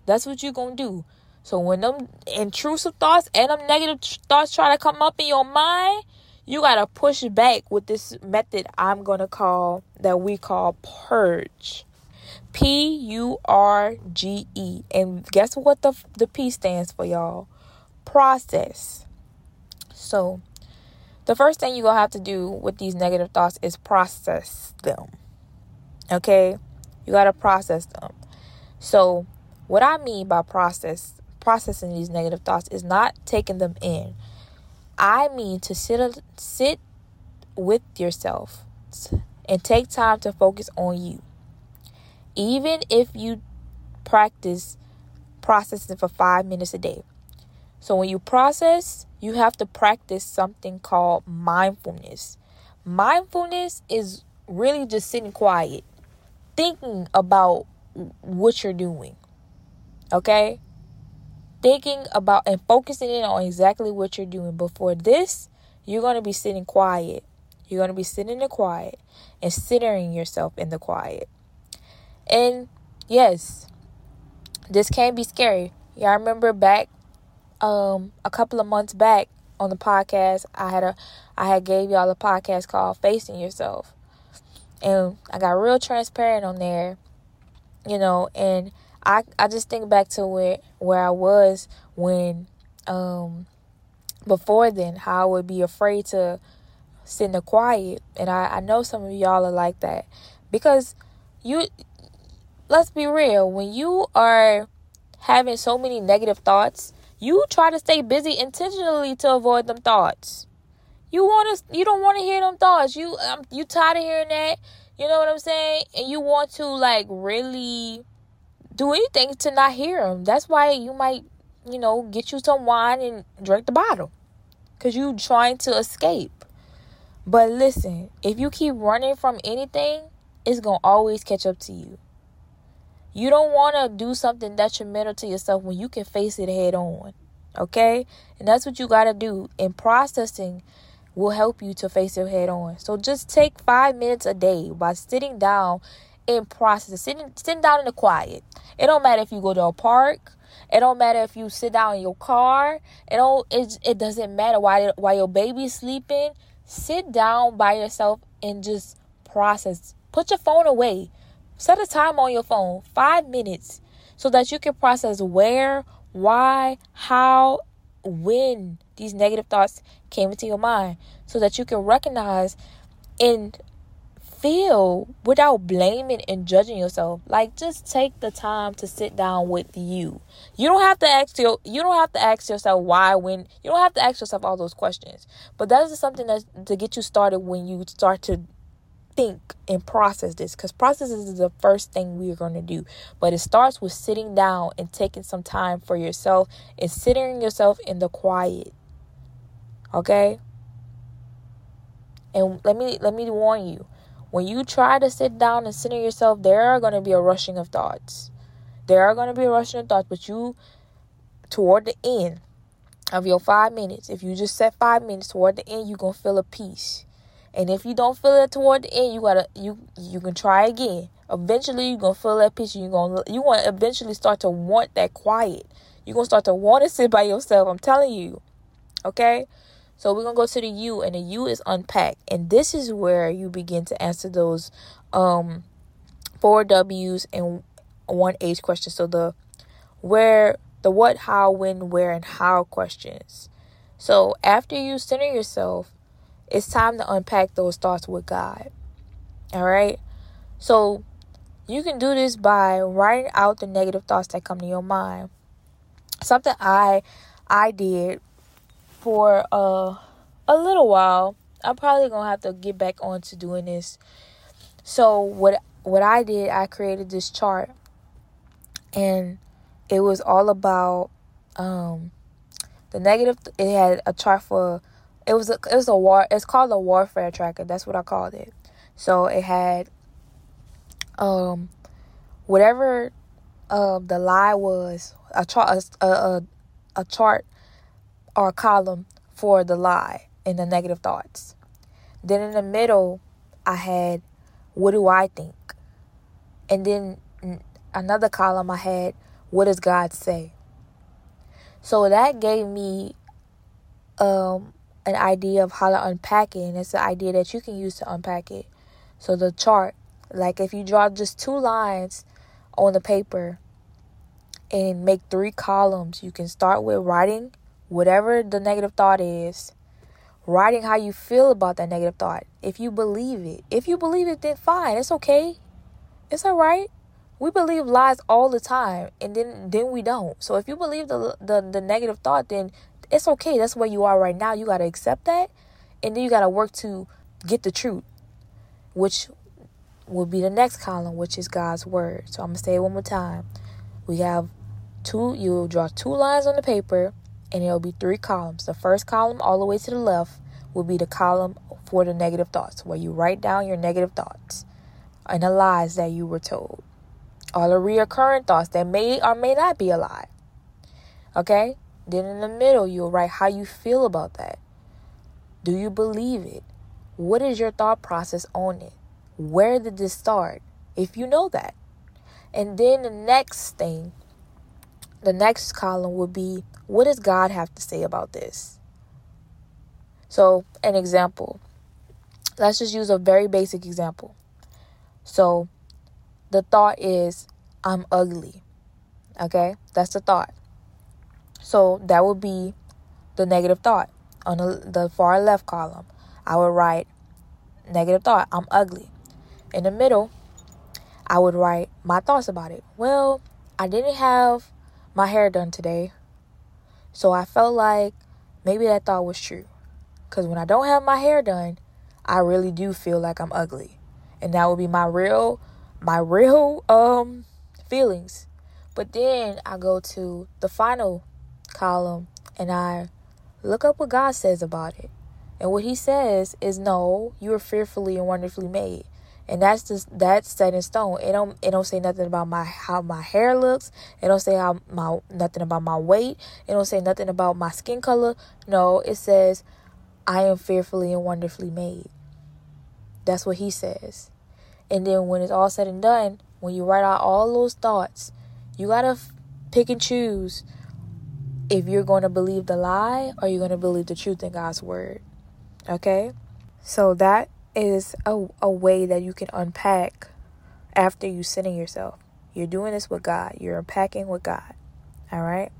That's what you gonna do. So when them intrusive thoughts and them negative thoughts try to come up in your mind, you gotta push back with this method I'm gonna call that we call purge. P U R G E. And guess what the the P stands for, y'all? Process. So the first thing you're going to have to do with these negative thoughts is process them. Okay? You got to process them. So, what I mean by process processing these negative thoughts is not taking them in. I mean to sit sit with yourself and take time to focus on you. Even if you practice processing for 5 minutes a day. So when you process, you have to practice something called mindfulness. Mindfulness is really just sitting quiet, thinking about what you're doing. Okay? Thinking about and focusing in on exactly what you're doing. Before this, you're going to be sitting quiet. You're going to be sitting in the quiet and centering yourself in the quiet. And yes, this can be scary. Yeah, I remember back um a couple of months back on the podcast, I had a I had gave y'all a podcast called Facing Yourself. And I got real transparent on there, you know, and I I just think back to where where I was when um before then, how I would be afraid to sit in the quiet. And I, I know some of y'all are like that. Because you let's be real, when you are having so many negative thoughts, you try to stay busy intentionally to avoid them thoughts. You want to you don't want to hear them thoughts. You um, you tired of hearing that. You know what I'm saying? And you want to like really do anything to not hear them. That's why you might, you know, get you some wine and drink the bottle. Cuz you trying to escape. But listen, if you keep running from anything, it's going to always catch up to you. You don't want to do something detrimental to yourself when you can face it head on. Okay? And that's what you got to do. And processing will help you to face it head on. So just take five minutes a day by sitting down and process, sitting, sitting down in the quiet. It don't matter if you go to a park. It don't matter if you sit down in your car. It don't. It, it doesn't matter why while your baby's sleeping. Sit down by yourself and just process. Put your phone away. Set a time on your phone, five minutes, so that you can process where, why, how, when these negative thoughts came into your mind, so that you can recognize and feel without blaming and judging yourself. Like just take the time to sit down with you. You don't have to ask your you don't have to ask yourself why when you don't have to ask yourself all those questions. But that is something that to get you started when you start to think and process this because process is the first thing we're going to do but it starts with sitting down and taking some time for yourself and sitting yourself in the quiet okay and let me let me warn you when you try to sit down and center yourself there are going to be a rushing of thoughts there are going to be a rushing of thoughts but you toward the end of your five minutes if you just set five minutes toward the end you're going to feel a peace and if you don't feel it toward the end, you gotta you you can try again. Eventually, you're gonna feel that peace. You're gonna you want eventually start to want that quiet. You're gonna start to want to sit by yourself. I'm telling you. Okay. So we're gonna go to the U, and the U is unpack, and this is where you begin to answer those um four W's and one H questions. So the where, the what, how, when, where, and how questions. So after you center yourself it's time to unpack those thoughts with God. All right? So you can do this by writing out the negative thoughts that come to your mind. Something I I did for uh, a little while. I'm probably to have to get back on to doing this. So what what I did, I created this chart and it was all about um the negative it had a chart for it was a, it was a war. It's called a warfare tracker. That's what I called it. So it had um whatever uh, the lie was a chart a, a, a chart or column for the lie and the negative thoughts. Then in the middle, I had what do I think? And then another column I had what does God say? So that gave me um, an idea of how to unpack it, and it's an idea that you can use to unpack it. So the chart, like if you draw just two lines on the paper and make three columns, you can start with writing whatever the negative thought is, writing how you feel about that negative thought. If you believe it, if you believe it, then fine, it's okay, it's all right. We believe lies all the time, and then then we don't. So if you believe the the, the negative thought, then it's okay. That's where you are right now. You got to accept that. And then you got to work to get the truth, which will be the next column, which is God's word. So I'm to say it one more time. We have two, you'll draw two lines on the paper, and it'll be three columns. The first column, all the way to the left, will be the column for the negative thoughts, where you write down your negative thoughts and the lies that you were told. All the reoccurring thoughts that may or may not be a lie. Okay? Then in the middle, you'll write how you feel about that. Do you believe it? What is your thought process on it? Where did this start? If you know that. And then the next thing, the next column would be what does God have to say about this? So, an example. Let's just use a very basic example. So, the thought is, I'm ugly. Okay? That's the thought. So that would be the negative thought on the, the far left column. I would write negative thought, I'm ugly. In the middle, I would write my thoughts about it. Well, I didn't have my hair done today. So I felt like maybe that thought was true. Because when I don't have my hair done, I really do feel like I'm ugly. And that would be my real, my real um feelings. But then I go to the final column and I look up what God says about it. And what he says is no, you are fearfully and wonderfully made. And that's just that's set in stone. It don't it don't say nothing about my how my hair looks. It don't say how my nothing about my weight. It don't say nothing about my skin color. No, it says I am fearfully and wonderfully made. That's what he says. And then when it's all said and done, when you write out all those thoughts, you got to pick and choose if you're going to believe the lie or you're going to believe the truth in God's word. Okay? So that is a, a way that you can unpack after you sitting yourself. You're doing this with God. You're unpacking with God. All right?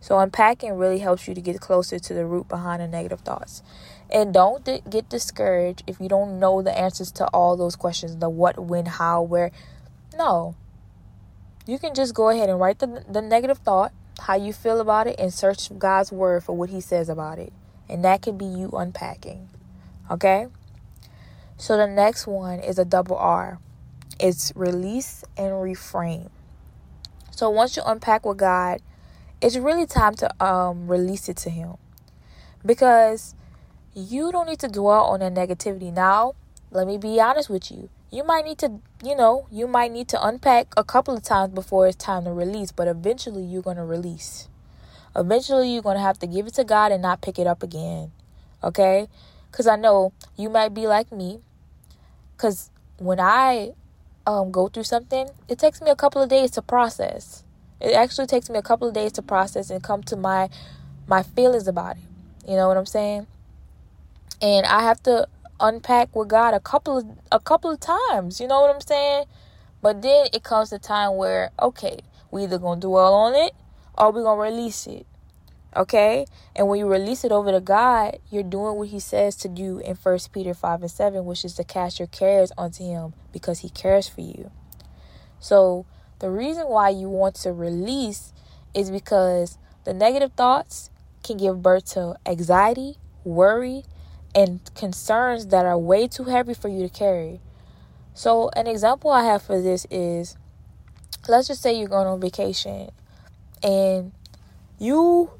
So unpacking really helps you to get closer to the root behind the negative thoughts. And don't d- get discouraged if you don't know the answers to all those questions, the what, when, how, where. No. You can just go ahead and write the the negative thought how you feel about it and search God's word for what he says about it. And that can be you unpacking. Okay? So the next one is a double R. It's release and reframe. So once you unpack with God, it's really time to um release it to him. Because you don't need to dwell on the negativity. Now, let me be honest with you you might need to, you know, you might need to unpack a couple of times before it's time to release, but eventually you're going to release. Eventually you're going to have to give it to God and not pick it up again. Okay? Cuz I know you might be like me cuz when I um go through something, it takes me a couple of days to process. It actually takes me a couple of days to process and come to my my feelings about it. You know what I'm saying? And I have to unpack with God a couple of a couple of times. You know what I'm saying? But then it comes a time where okay, we either gonna dwell on it or we gonna release it. Okay? And when you release it over to God, you're doing what he says to do in First Peter 5 and 7, which is to cast your cares onto him because he cares for you. So the reason why you want to release is because the negative thoughts can give birth to anxiety, worry, and concerns that are way too heavy for you to carry. So, an example I have for this is let's just say you're going on vacation and you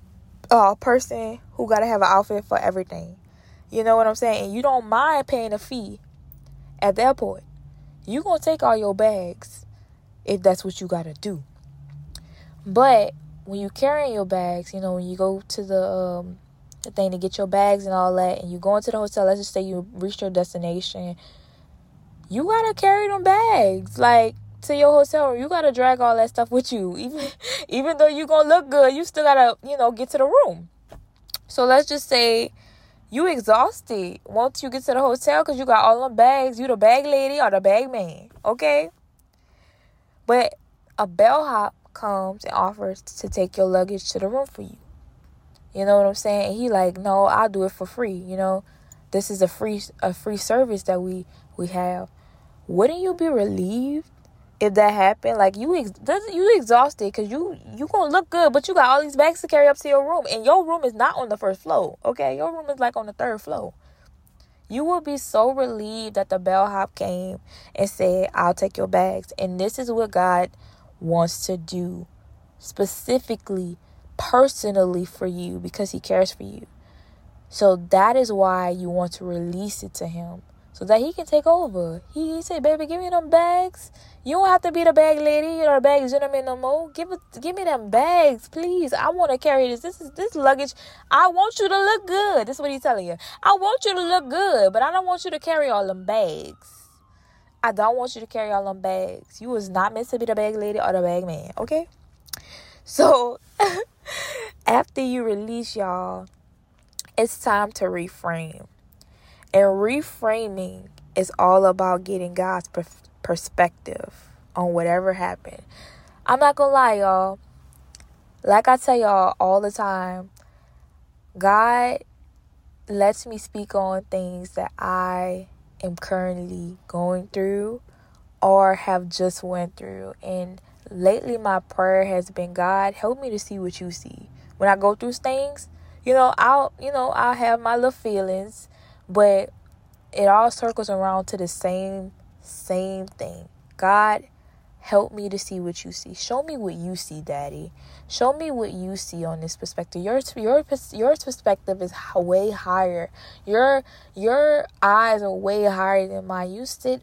a person who got to have an outfit for everything. You know what I'm saying? And you don't mind paying a fee. at the airport. You gonna take all your bags if that's what you gotta do. But when you carrying your bags, you know, when you go to the um, the thing to get your bags and all that, and you go into the hotel, let's just say you reached your destination, you gotta carry them bags like to your hotel room. You gotta drag all that stuff with you, even even though you gonna look good, you still gotta you know get to the room. So let's just say you exhausted once you get to the hotel because you got all them bags. You the bag lady or the bag man, okay? But a bellhop comes and offers to take your luggage to the room for you. You know what I'm saying? And he like, no, I'll do it for free. You know, this is a free a free service that we we have. Wouldn't you be relieved if that happened? Like you ex- you exhausted because you you gonna look good, but you got all these bags to carry up to your room, and your room is not on the first floor. Okay, your room is like on the third floor. You will be so relieved that the bellhop came and said, "I'll take your bags." And this is what God wants to do specifically personally for you because he cares for you. So that is why you want to release it to him so that he can take over. He, he said, "Baby, give me them bags. You don't have to be the bag lady or the bag gentleman no more. Give give me them bags, please. I want to carry this. This is this luggage. I want you to look good. This is what he's telling you. I want you to look good, but I don't want you to carry all them bags." I don't want you to carry all them bags. You was not meant to be the bag lady or the bag man, okay? So after you release y'all, it's time to reframe. And reframing is all about getting God's per- perspective on whatever happened. I'm not gonna lie, y'all. Like I tell y'all all the time, God lets me speak on things that I am currently going through or have just went through and lately my prayer has been god help me to see what you see when i go through things you know i'll you know i'll have my little feelings but it all circles around to the same same thing god help me to see what you see show me what you see daddy show me what you see on this perspective your your your perspective is way higher your your eyes are way higher than mine you sit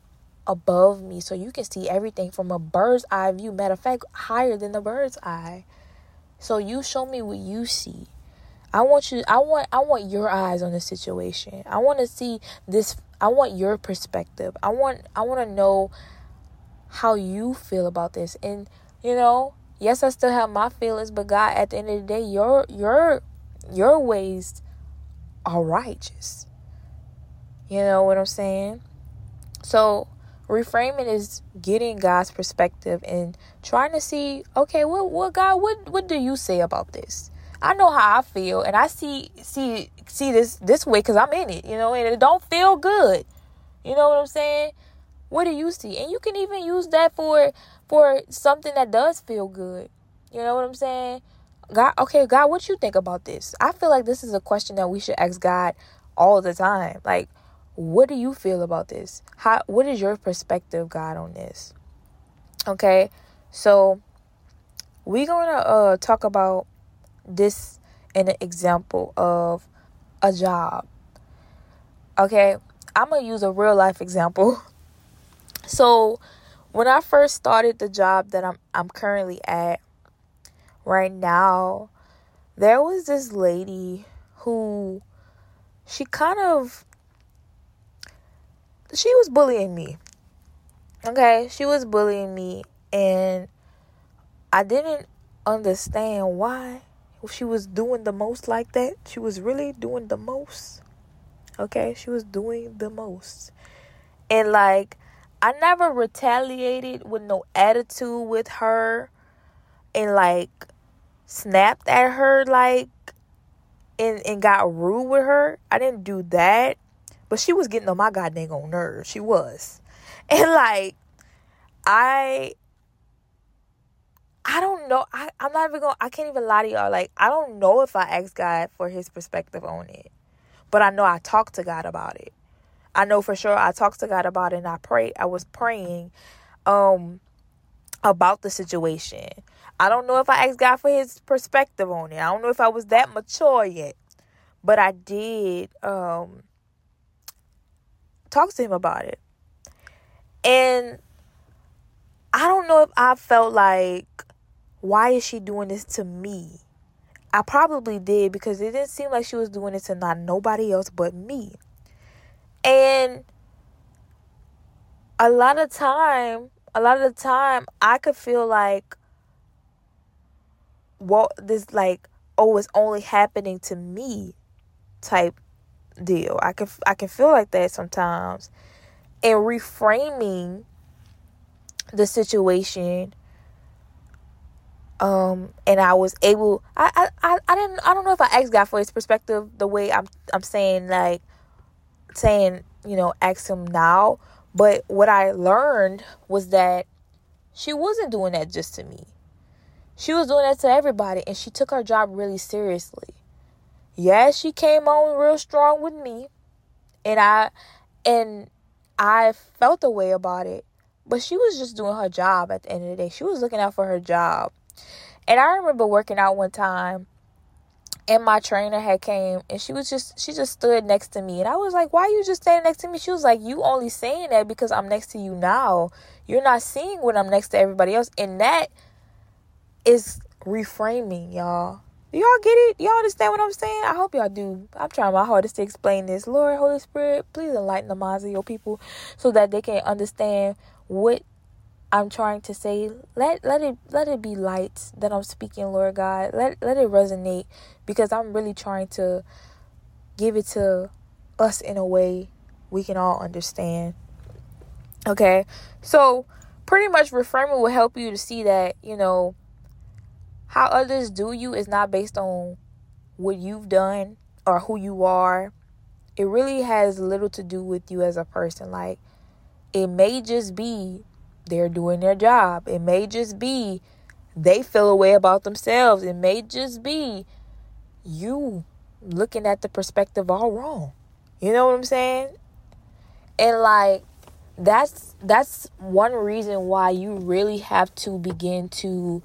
above me so you can see everything from a bird's eye view. Matter of fact, higher than the bird's eye. So you show me what you see. I want you I want I want your eyes on the situation. I want to see this I want your perspective. I want I want to know how you feel about this. And you know, yes, I still have my feelings, but God at the end of the day, your your your ways are righteous. You know what I'm saying? So reframing is getting God's perspective and trying to see, okay, what what God, what what do you say about this? I know how I feel, and I see see see this this way because I'm in it, you know, and it don't feel good. You know what I'm saying? What do you see? And you can even use that for for something that does feel good. You know what I'm saying? God, okay, God, what you think about this? I feel like this is a question that we should ask God all the time. Like, what do you feel about this? How what is your perspective, God, on this? Okay. So we're gonna uh talk about this in an example of a job. Okay, I'm gonna use a real life example. So when I first started the job that I'm I'm currently at right now, there was this lady who she kind of she was bullying me. Okay, she was bullying me, and I didn't understand why she was doing the most like that. She was really doing the most. Okay, she was doing the most. And like, I never retaliated with no attitude with her and like snapped at her, like, and, and got rude with her. I didn't do that. But she was getting on my goddamn nerves. She was. And like, I I don't know. I, I'm not even going I can't even lie to y'all. Like, I don't know if I asked God for his perspective on it. But I know I talked to God about it. I know for sure I talked to God about it and I prayed. I was praying um about the situation. I don't know if I asked God for his perspective on it. I don't know if I was that mature yet. But I did um talk to him about it. And I don't know if I felt like, why is she doing this to me? I probably did because it didn't seem like she was doing it to not nobody else but me. And a lot of time, a lot of the time, I could feel like, what this like, oh, it's only happening to me, type deal. I can I can feel like that sometimes, and reframing the situation um and i was able I, I i didn't i don't know if i asked god for his perspective the way i'm i'm saying like saying you know ask him now but what i learned was that she wasn't doing that just to me she was doing that to everybody and she took her job really seriously yes she came on real strong with me and i and i felt a way about it but she was just doing her job at the end of the day. She was looking out for her job. And I remember working out one time and my trainer had came and she was just she just stood next to me and I was like, "Why are you just standing next to me?" She was like, "You only saying that because I'm next to you now. You're not seeing when I'm next to everybody else." And that is reframing, y'all. Y'all get it? Y'all understand what I'm saying? I hope y'all do. I'm trying my hardest to explain this. Lord, Holy Spirit, please enlighten the minds of your people so that they can understand what I'm trying to say. Let let it let it be light that I'm speaking, Lord God. Let let it resonate because I'm really trying to give it to us in a way we can all understand. Okay. So pretty much reframing will help you to see that, you know, how others do you is not based on what you've done or who you are. It really has little to do with you as a person. Like it may just be they're doing their job. It may just be they feel a way about themselves. It may just be you looking at the perspective all wrong. You know what I'm saying? And like that's that's one reason why you really have to begin to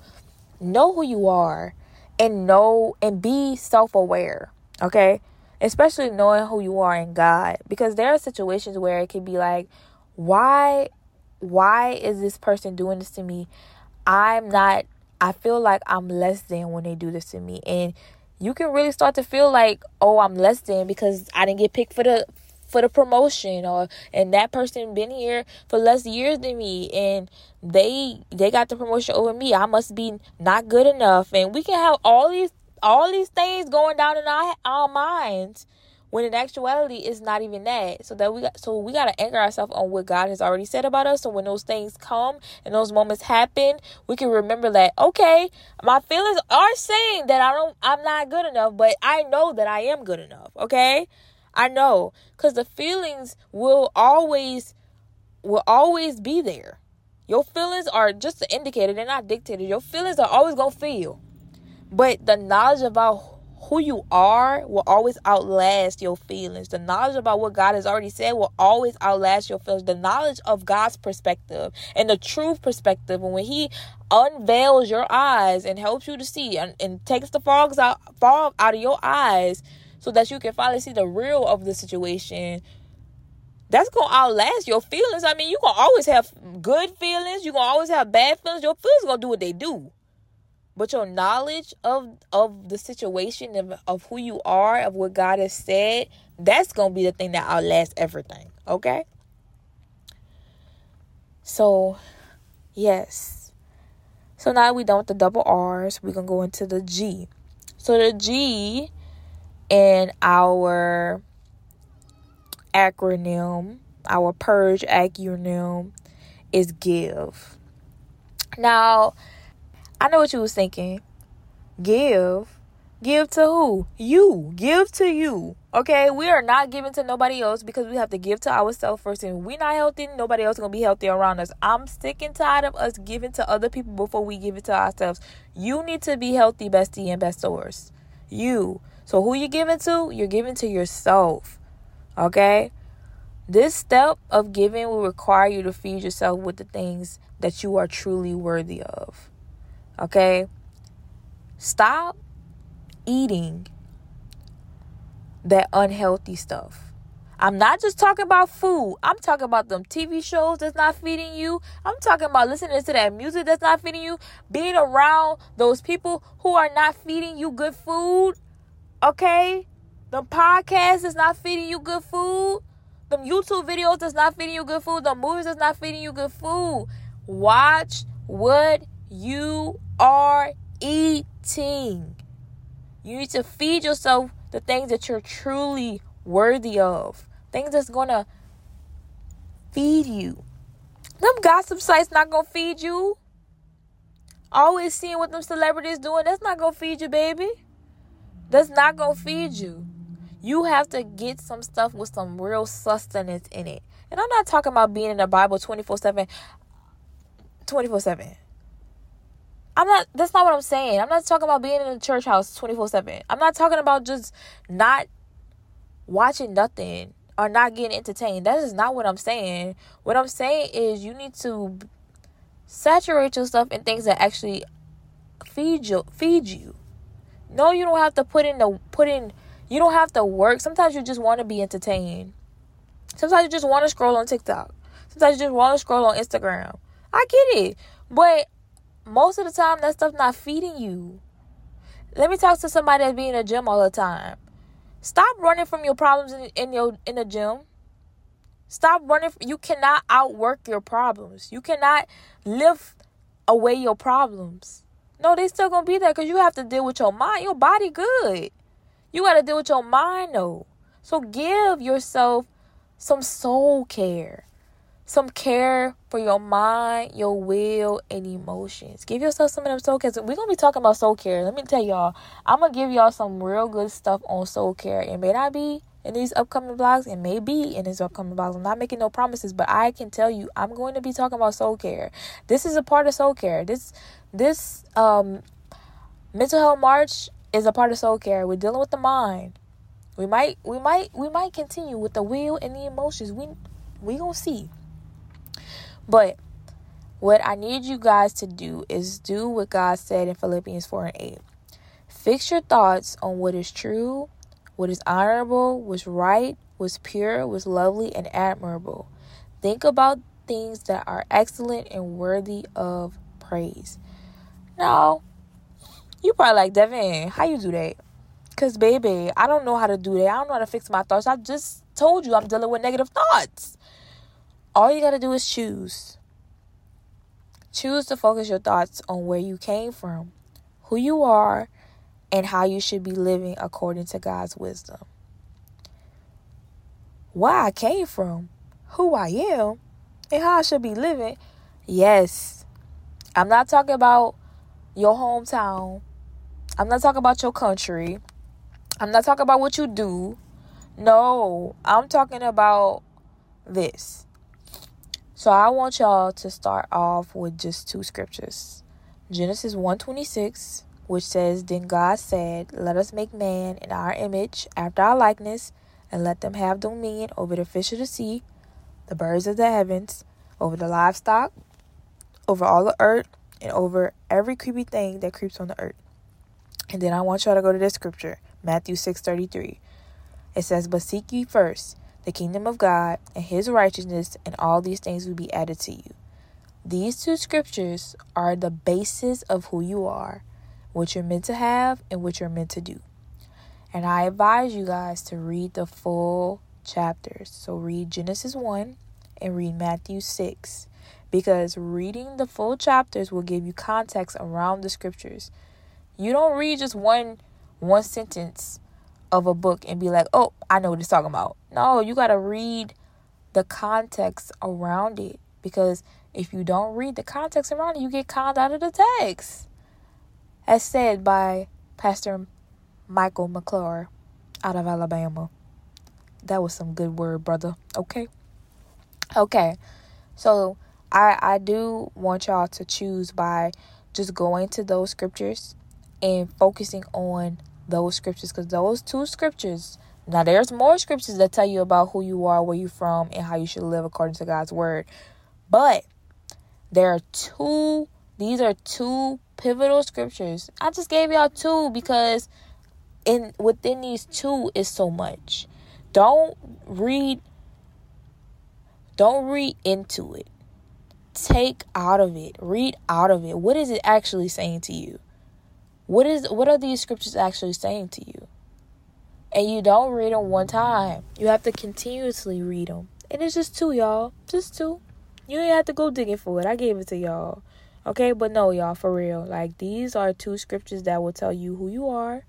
know who you are and know and be self-aware, okay? Especially knowing who you are in God because there are situations where it can be like why why is this person doing this to me? I'm not I feel like I'm less than when they do this to me. And you can really start to feel like, oh, I'm less than because I didn't get picked for the for the promotion or and that person been here for less years than me and they they got the promotion over me. I must be not good enough. And we can have all these all these things going down in our our minds when in actuality it's not even that. So that we got so we got to anchor ourselves on what god has already said about us. So when those things come and those moments happen we can remember that okay my feelings are saying that i don't i'm not good enough but i know that i am good enough okay? I know. Because the feelings will always will always be there. Your feelings are just an indicator they're not dictated. Your feelings are always gonna feel. But the knowledge about who you are will always outlast your feelings. The knowledge about what God has already said will always outlast your feelings. The knowledge of God's perspective and the truth perspective, and when He unveils your eyes and helps you to see and, and takes the fogs out fog out of your eyes so that you can finally see the real of the situation that's gonna outlast your feelings. I mean, you gonna always have good feelings. You gonna always have bad feelings. Your feelings gonna do what they do but your knowledge of of the situation of, of who you are of what god has said that's gonna be the thing that outlasts everything okay? So yes. So now we done with the double r's we're gonna go into the g. So the g in our acronym our purge acronym is give. Now I know what you was thinking. Give. Give to who? You. Give to you. Okay? We are not giving to nobody else because we have to give to ourselves first. And we're not healthy, nobody else gonna be healthy around us. I'm sick and tired of us giving to other people before we give it to ourselves. You need to be healthy, bestie, and bestors. You. So who you giving to? You're giving to yourself. Okay? This step of giving will require you to feed yourself with the things that you are truly worthy of. Okay? Stop eating that unhealthy stuff. I'm not just talking about food. I'm talking about them TV shows that's not feeding you. I'm talking about listening to that music that's not feeding you. Being around those people who are not feeding you good food. Okay? The podcast is not feeding you good food. The YouTube videos that's not feeding you good food. The movies that's not feeding you good food. Watch what you are eating. You need to feed yourself the things that you're truly worthy of. Things that's gonna feed you. Them gossip sites not gonna feed you. Always seeing what them celebrities doing, that's not gonna feed you, baby. That's not gonna feed you. You have to get some stuff with some real sustenance in it. And I'm not talking about being in the Bible 24 7. 24 7. I'm not, that's not what I'm saying. I'm not talking about being in the church house 24 7. I'm not talking about just not watching nothing or not getting entertained. That is not what I'm saying. What I'm saying is you need to saturate yourself in things that actually feed you feed you. No, you don't have to put in the put in you don't have to work. Sometimes you just want to be entertained. Sometimes you just want to scroll on TikTok. Sometimes you just want to scroll on Instagram. I get it. But most of the time that stuff not feeding you. Let me talk to somebody that's being in gym all the time. Stop running from your problems in, in your in the gym. Stop running. You cannot outwork your problems. You cannot lift away your problems. No, they still gonna be there because you have to deal with your mind. Your body good. You gotta deal with your mind though. So give yourself some soul care some care for your mind, your will, and emotions. Give yourself some of them soul care. We're gonna be talking about soul care. Let me tell y'all, I'm gonna give y'all some real good stuff on soul care. It may not be in these upcoming blogs, it may be in these upcoming blogs. I'm not making no promises, but I can tell you I'm going to be talking about soul care. This is a part of soul care. This this um mental health march is a part of soul care. We're dealing with the mind. We might we might we might continue with the will and the emotions. We we gonna see. But what I need you guys to do is do what God said in Philippians 4 and 8. Fix your thoughts on what is true, what is honorable, what's right, what's pure, what's lovely, and admirable. Think about things that are excellent and worthy of praise. Now, you probably like Devin, how you do that? Cause baby, I don't know how to do that. I don't know how to fix my thoughts. I just told you I'm dealing with negative thoughts. All you got to do is choose. Choose to focus your thoughts on where you came from, who you are, and how you should be living according to God's wisdom. Where I came from, who I am, and how I should be living. Yes, I'm not talking about your hometown. I'm not talking about your country. I'm not talking about what you do. No, I'm talking about this. So I want y'all to start off with just two scriptures. Genesis 1:26, which says, "Then God said, Let us make man in our image, after our likeness, and let them have dominion over the fish of the sea, the birds of the heavens, over the livestock, over all the earth, and over every creepy thing that creeps on the earth." And then I want y'all to go to this scripture, Matthew 6:33. It says, "But seek ye first the kingdom of God and his righteousness, and all these things will be added to you. These two scriptures are the basis of who you are, what you're meant to have, and what you're meant to do. And I advise you guys to read the full chapters. So read Genesis 1 and read Matthew 6 because reading the full chapters will give you context around the scriptures. You don't read just one one sentence of a book and be like, oh, I know what it's talking about. No, you got to read the context around it because if you don't read the context around it, you get conned out of the text. As said by Pastor Michael McClure out of Alabama. That was some good word, brother. Okay. Okay. So I I do want y'all to choose by just going to those scriptures and focusing on those scriptures because those two scriptures now there's more scriptures that tell you about who you are where you're from and how you should live according to god's word but there are two these are two pivotal scriptures i just gave y'all two because in within these two is so much don't read don't read into it. Take out of it. Read out of it. What is it actually saying to you? What is what are these scriptures actually saying to you? And you don't read them one time. You have to continuously read them. And it's just two, y'all. Just two. You ain't have to go digging for it. I gave it to y'all. Okay, but no, y'all, for real. Like these are two scriptures that will tell you who you are,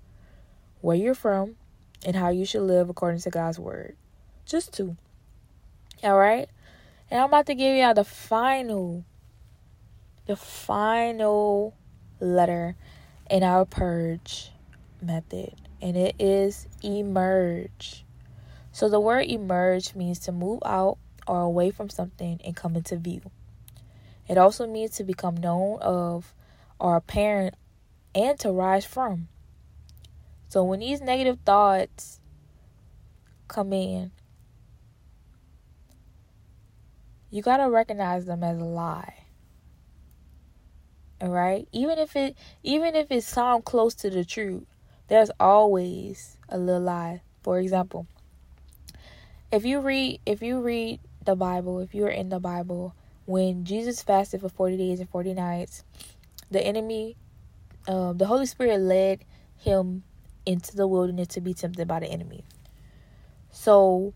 where you're from, and how you should live according to God's word. Just two. All right? And I'm about to give y'all the final, the final letter in our purge method. And it is emerge. So the word emerge means to move out or away from something and come into view. It also means to become known of or apparent and to rise from. So when these negative thoughts come in, you got to recognize them as a lie. All right? Even if it even if it sounds close to the truth, there's always a little lie. For example, if you read if you read the Bible, if you're in the Bible, when Jesus fasted for 40 days and 40 nights, the enemy um, the Holy Spirit led him into the wilderness to be tempted by the enemy. So,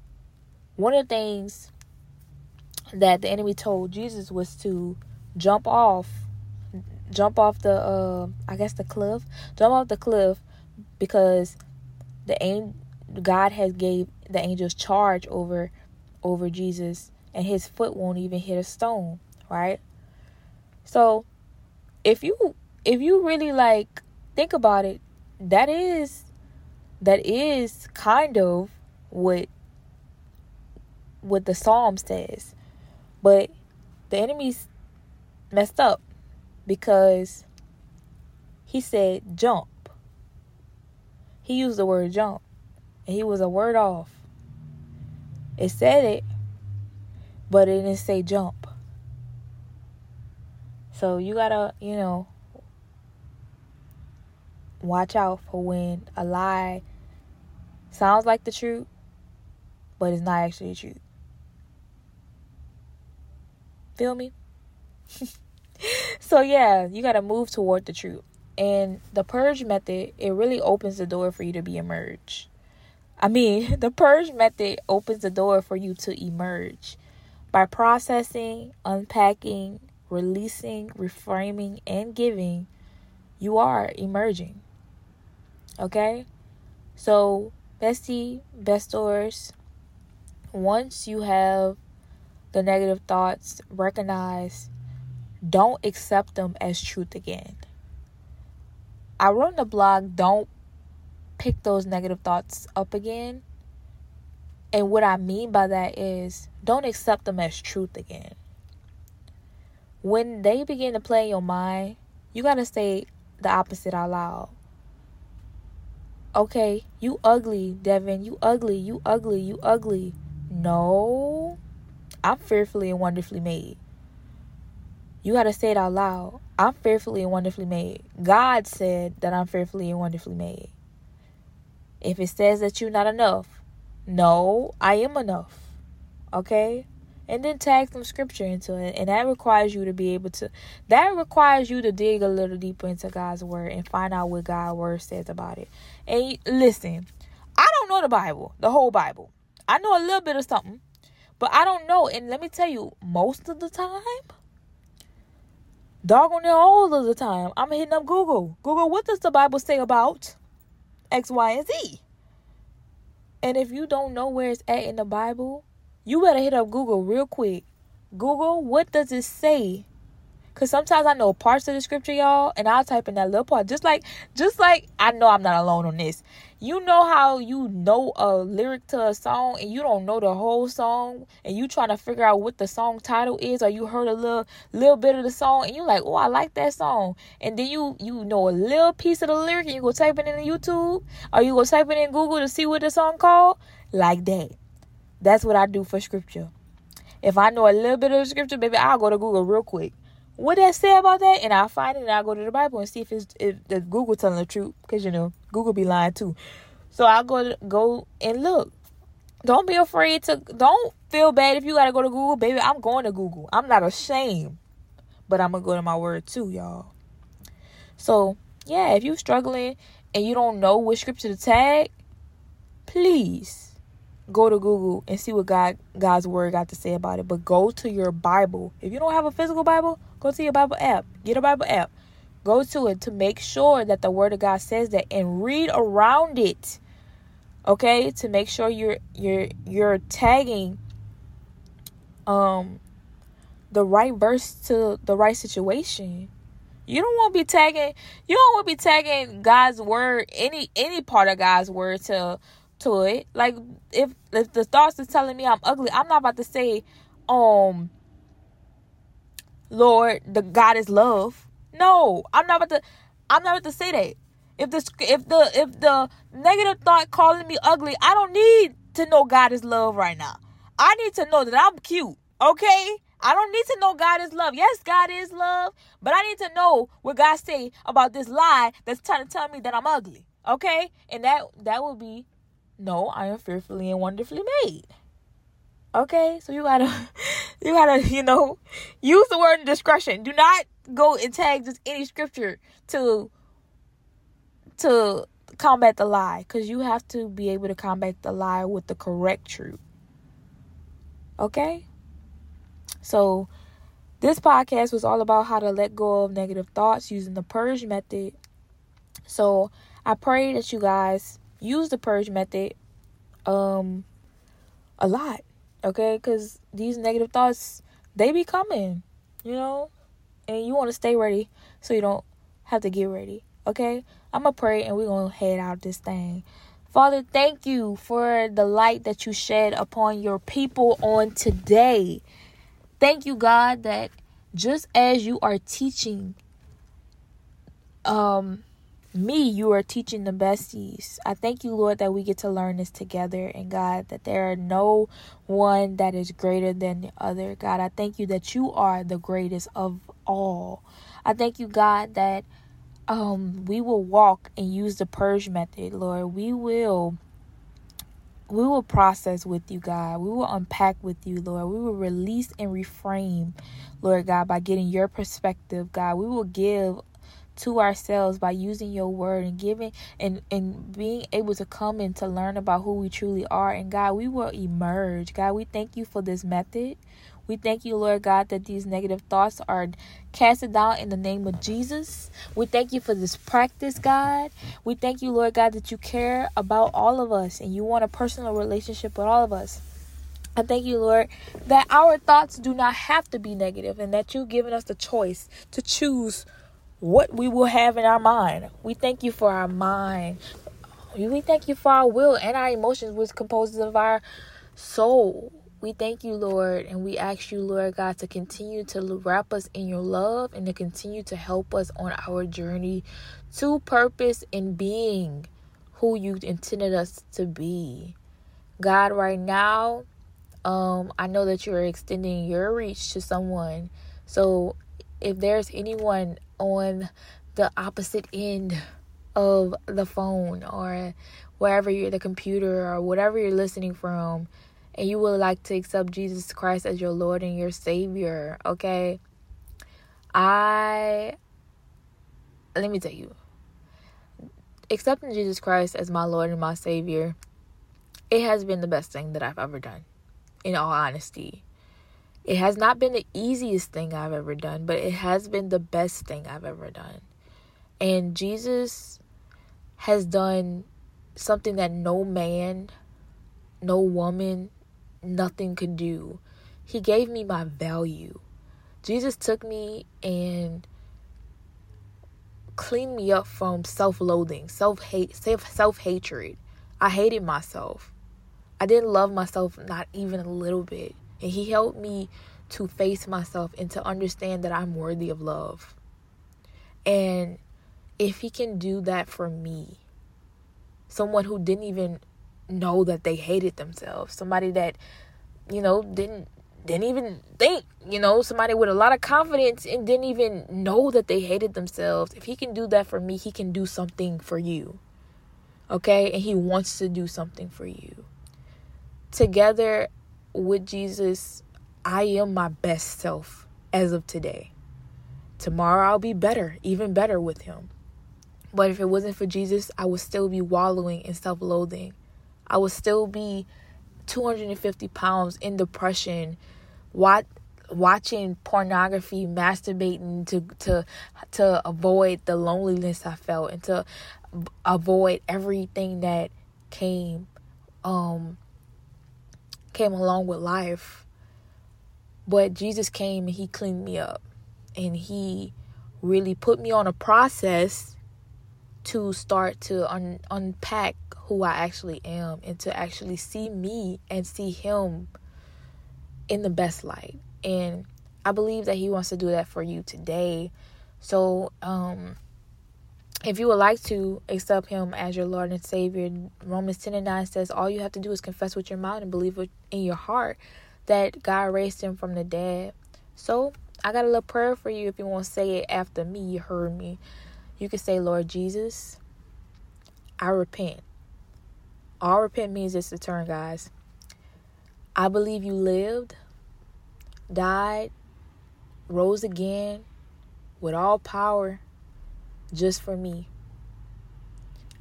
one of the things that the enemy told Jesus was to jump off, jump off the, uh, I guess the cliff, jump off the cliff, because the angel, God has gave the angels charge over, over Jesus, and his foot won't even hit a stone, right? So, if you if you really like think about it, that is that is kind of what what the psalm says but the enemy's messed up because he said jump he used the word jump and he was a word off it said it but it didn't say jump so you gotta you know watch out for when a lie sounds like the truth, but it's not actually the truth. Feel me? so yeah, you got to move toward the truth. And the purge method, it really opens the door for you to be emerged. I mean, the purge method opens the door for you to emerge by processing, unpacking, releasing, reframing, and giving. You are emerging. Okay? So, bestie, bestors, once you have the negative thoughts, recognize, don't accept them as truth again. I wrote in the blog, don't pick those negative thoughts up again. And what I mean by that is, don't accept them as truth again. When they begin to play in your mind, you got to say the opposite out loud. Okay, you ugly, Devin. You ugly. You ugly. You ugly. No, I'm fearfully and wonderfully made. You got to say it out loud. I'm fearfully and wonderfully made. God said that I'm fearfully and wonderfully made. If it says that you're not enough, no, I am enough. Okay? and then tag some scripture into it and that requires you to be able to that requires you to dig a little deeper into god's word and find out what god's word says about it and listen i don't know the bible the whole bible i know a little bit of something but i don't know and let me tell you most of the time doggone it all of the time i'm hitting up google google what does the bible say about x y and z and if you don't know where it's at in the bible you better hit up Google real quick. Google, what does it say? Cause sometimes I know parts of the scripture, y'all, and I'll type in that little part. Just like, just like I know I'm not alone on this. You know how you know a lyric to a song and you don't know the whole song, and you trying to figure out what the song title is, or you heard a little little bit of the song, and you like, oh, I like that song, and then you you know a little piece of the lyric, and you go type it in YouTube, or you go type it in Google to see what the song called, like that. That's what I do for scripture. If I know a little bit of scripture, baby, I'll go to Google real quick. What that say about that? And I'll find it and I'll go to the Bible and see if it's if the Google telling the truth. Because you know, Google be lying too. So I'll go go and look. Don't be afraid to don't feel bad if you gotta go to Google, baby. I'm going to Google. I'm not ashamed. But I'm gonna go to my word too, y'all. So yeah, if you're struggling and you don't know which scripture to tag, please go to Google and see what God God's word got to say about it. But go to your Bible. If you don't have a physical Bible, go to your Bible app. Get a Bible app. Go to it to make sure that the word of God says that and read around it. Okay? To make sure you're you're you're tagging um the right verse to the right situation. You don't want to be tagging you don't want to be tagging God's word any any part of God's word to to it. Like if if the thoughts is telling me I'm ugly, I'm not about to say, um, Lord, the God is love. No, I'm not about to. I'm not about to say that. If the if the if the negative thought calling me ugly, I don't need to know God is love right now. I need to know that I'm cute. Okay. I don't need to know God is love. Yes, God is love, but I need to know what God say about this lie that's trying to tell me that I'm ugly. Okay? And that that will be no, I am fearfully and wonderfully made. Okay, so you gotta, you gotta, you know, use the word discretion. Do not go and tag just any scripture to, to combat the lie, because you have to be able to combat the lie with the correct truth. Okay, so this podcast was all about how to let go of negative thoughts using the purge method. So I pray that you guys use the purge method um a lot okay because these negative thoughts they be coming you know and you want to stay ready so you don't have to get ready okay? I'm gonna pray and we're gonna head out this thing. Father thank you for the light that you shed upon your people on today. Thank you god that just as you are teaching um me, you are teaching the besties. I thank you, Lord, that we get to learn this together. And God, that there are no one that is greater than the other. God, I thank you that you are the greatest of all. I thank you, God, that um we will walk and use the purge method, Lord. We will we will process with you, God. We will unpack with you, Lord. We will release and reframe, Lord God, by getting your perspective, God. We will give to ourselves by using your word and giving and and being able to come and to learn about who we truly are and God we will emerge God we thank you for this method we thank you, Lord God, that these negative thoughts are casted down in the name of Jesus. We thank you for this practice, God. We thank you, Lord God, that you care about all of us and you want a personal relationship with all of us. I thank you, Lord, that our thoughts do not have to be negative and that you've given us the choice to choose what we will have in our mind. We thank you for our mind. We thank you for our will and our emotions, which composes of our soul. We thank you, Lord, and we ask you, Lord God, to continue to wrap us in your love and to continue to help us on our journey to purpose and being who you intended us to be. God, right now, um, I know that you're extending your reach to someone. So if there's anyone on the opposite end of the phone or wherever you're the computer or whatever you're listening from and you would like to accept Jesus Christ as your Lord and your Savior, okay? I let me tell you. Accepting Jesus Christ as my Lord and my Savior, it has been the best thing that I've ever done. In all honesty. It has not been the easiest thing I've ever done, but it has been the best thing I've ever done. And Jesus has done something that no man, no woman, nothing could do. He gave me my value. Jesus took me and cleaned me up from self-loathing, self-hate, self-hatred. I hated myself. I didn't love myself not even a little bit. And He helped me to face myself and to understand that I'm worthy of love. And if He can do that for me, someone who didn't even know that they hated themselves, somebody that, you know, didn't didn't even think, you know, somebody with a lot of confidence and didn't even know that they hated themselves. If he can do that for me, he can do something for you. Okay? And he wants to do something for you. together with Jesus, I am my best self as of today. Tomorrow I'll be better, even better with him. But if it wasn't for Jesus, I would still be wallowing in self loathing. I would still be 250 pounds in depression, what watching pornography, masturbating to to to avoid the loneliness I felt and to avoid everything that came um came along with life. But Jesus came and he cleaned me up and he really put me on a process to start to un- unpack who I actually am and to actually see me and see him in the best light. And I believe that he wants to do that for you today. So, um, if you would like to accept him as your Lord and Savior, Romans 10 and 9 says all you have to do is confess with your mouth and believe in your heart that God raised him from the dead. So, I got a little prayer for you if you want to say it after me. You heard me. You can say, Lord Jesus, I repent. All repent means is to turn, guys. I believe you lived, died, rose again with all power just for me.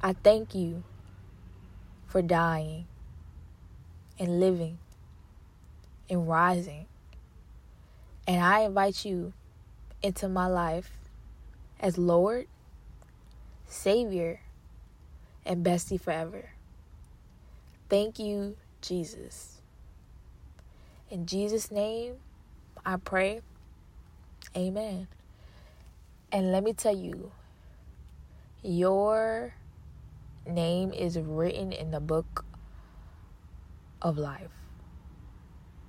I thank you for dying and living and rising. And I invite you into my life as Lord, Savior, and Bestie forever. Thank you, Jesus. In Jesus' name, I pray. Amen. And let me tell you, your name is written in the book of life.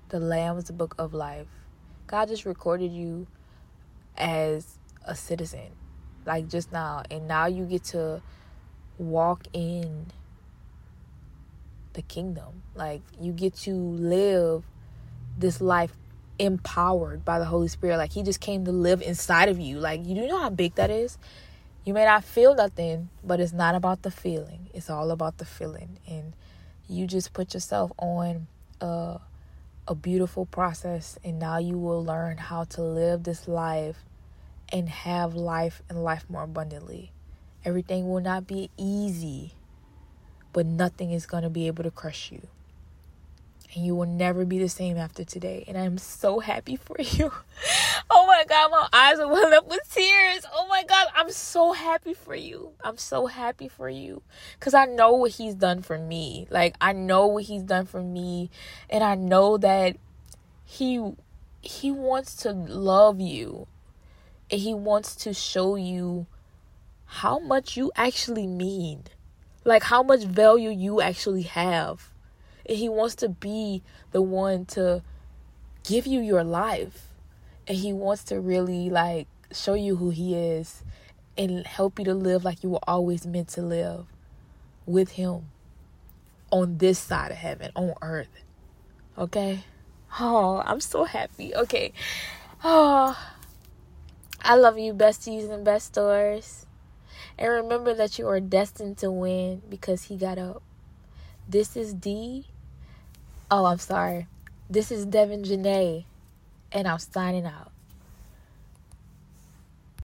The Lamb's book of life. God just recorded you as a citizen, like just now. And now you get to walk in the kingdom. Like you get to live this life empowered by the Holy Spirit. Like He just came to live inside of you. Like you know how big that is. You may not feel nothing, but it's not about the feeling. It's all about the feeling, and you just put yourself on a a beautiful process, and now you will learn how to live this life and have life and life more abundantly. Everything will not be easy, but nothing is going to be able to crush you and you will never be the same after today. And I'm so happy for you. oh my God, my eyes are welling up with tears. Oh my God, I'm so happy for you. I'm so happy for you because I know what He's done for me. Like, I know what He's done for me, and I know that He He wants to love you, and He wants to show you how much you actually mean, like how much value you actually have and he wants to be the one to give you your life. And he wants to really like show you who he is and help you to live like you were always meant to live with him on this side of heaven, on earth. Okay? Oh, I'm so happy. Okay. Oh, I love you, besties and best stores. And remember that you are destined to win because he got up. This is D. Oh, I'm sorry. This is Devin Janae, and I'm signing out.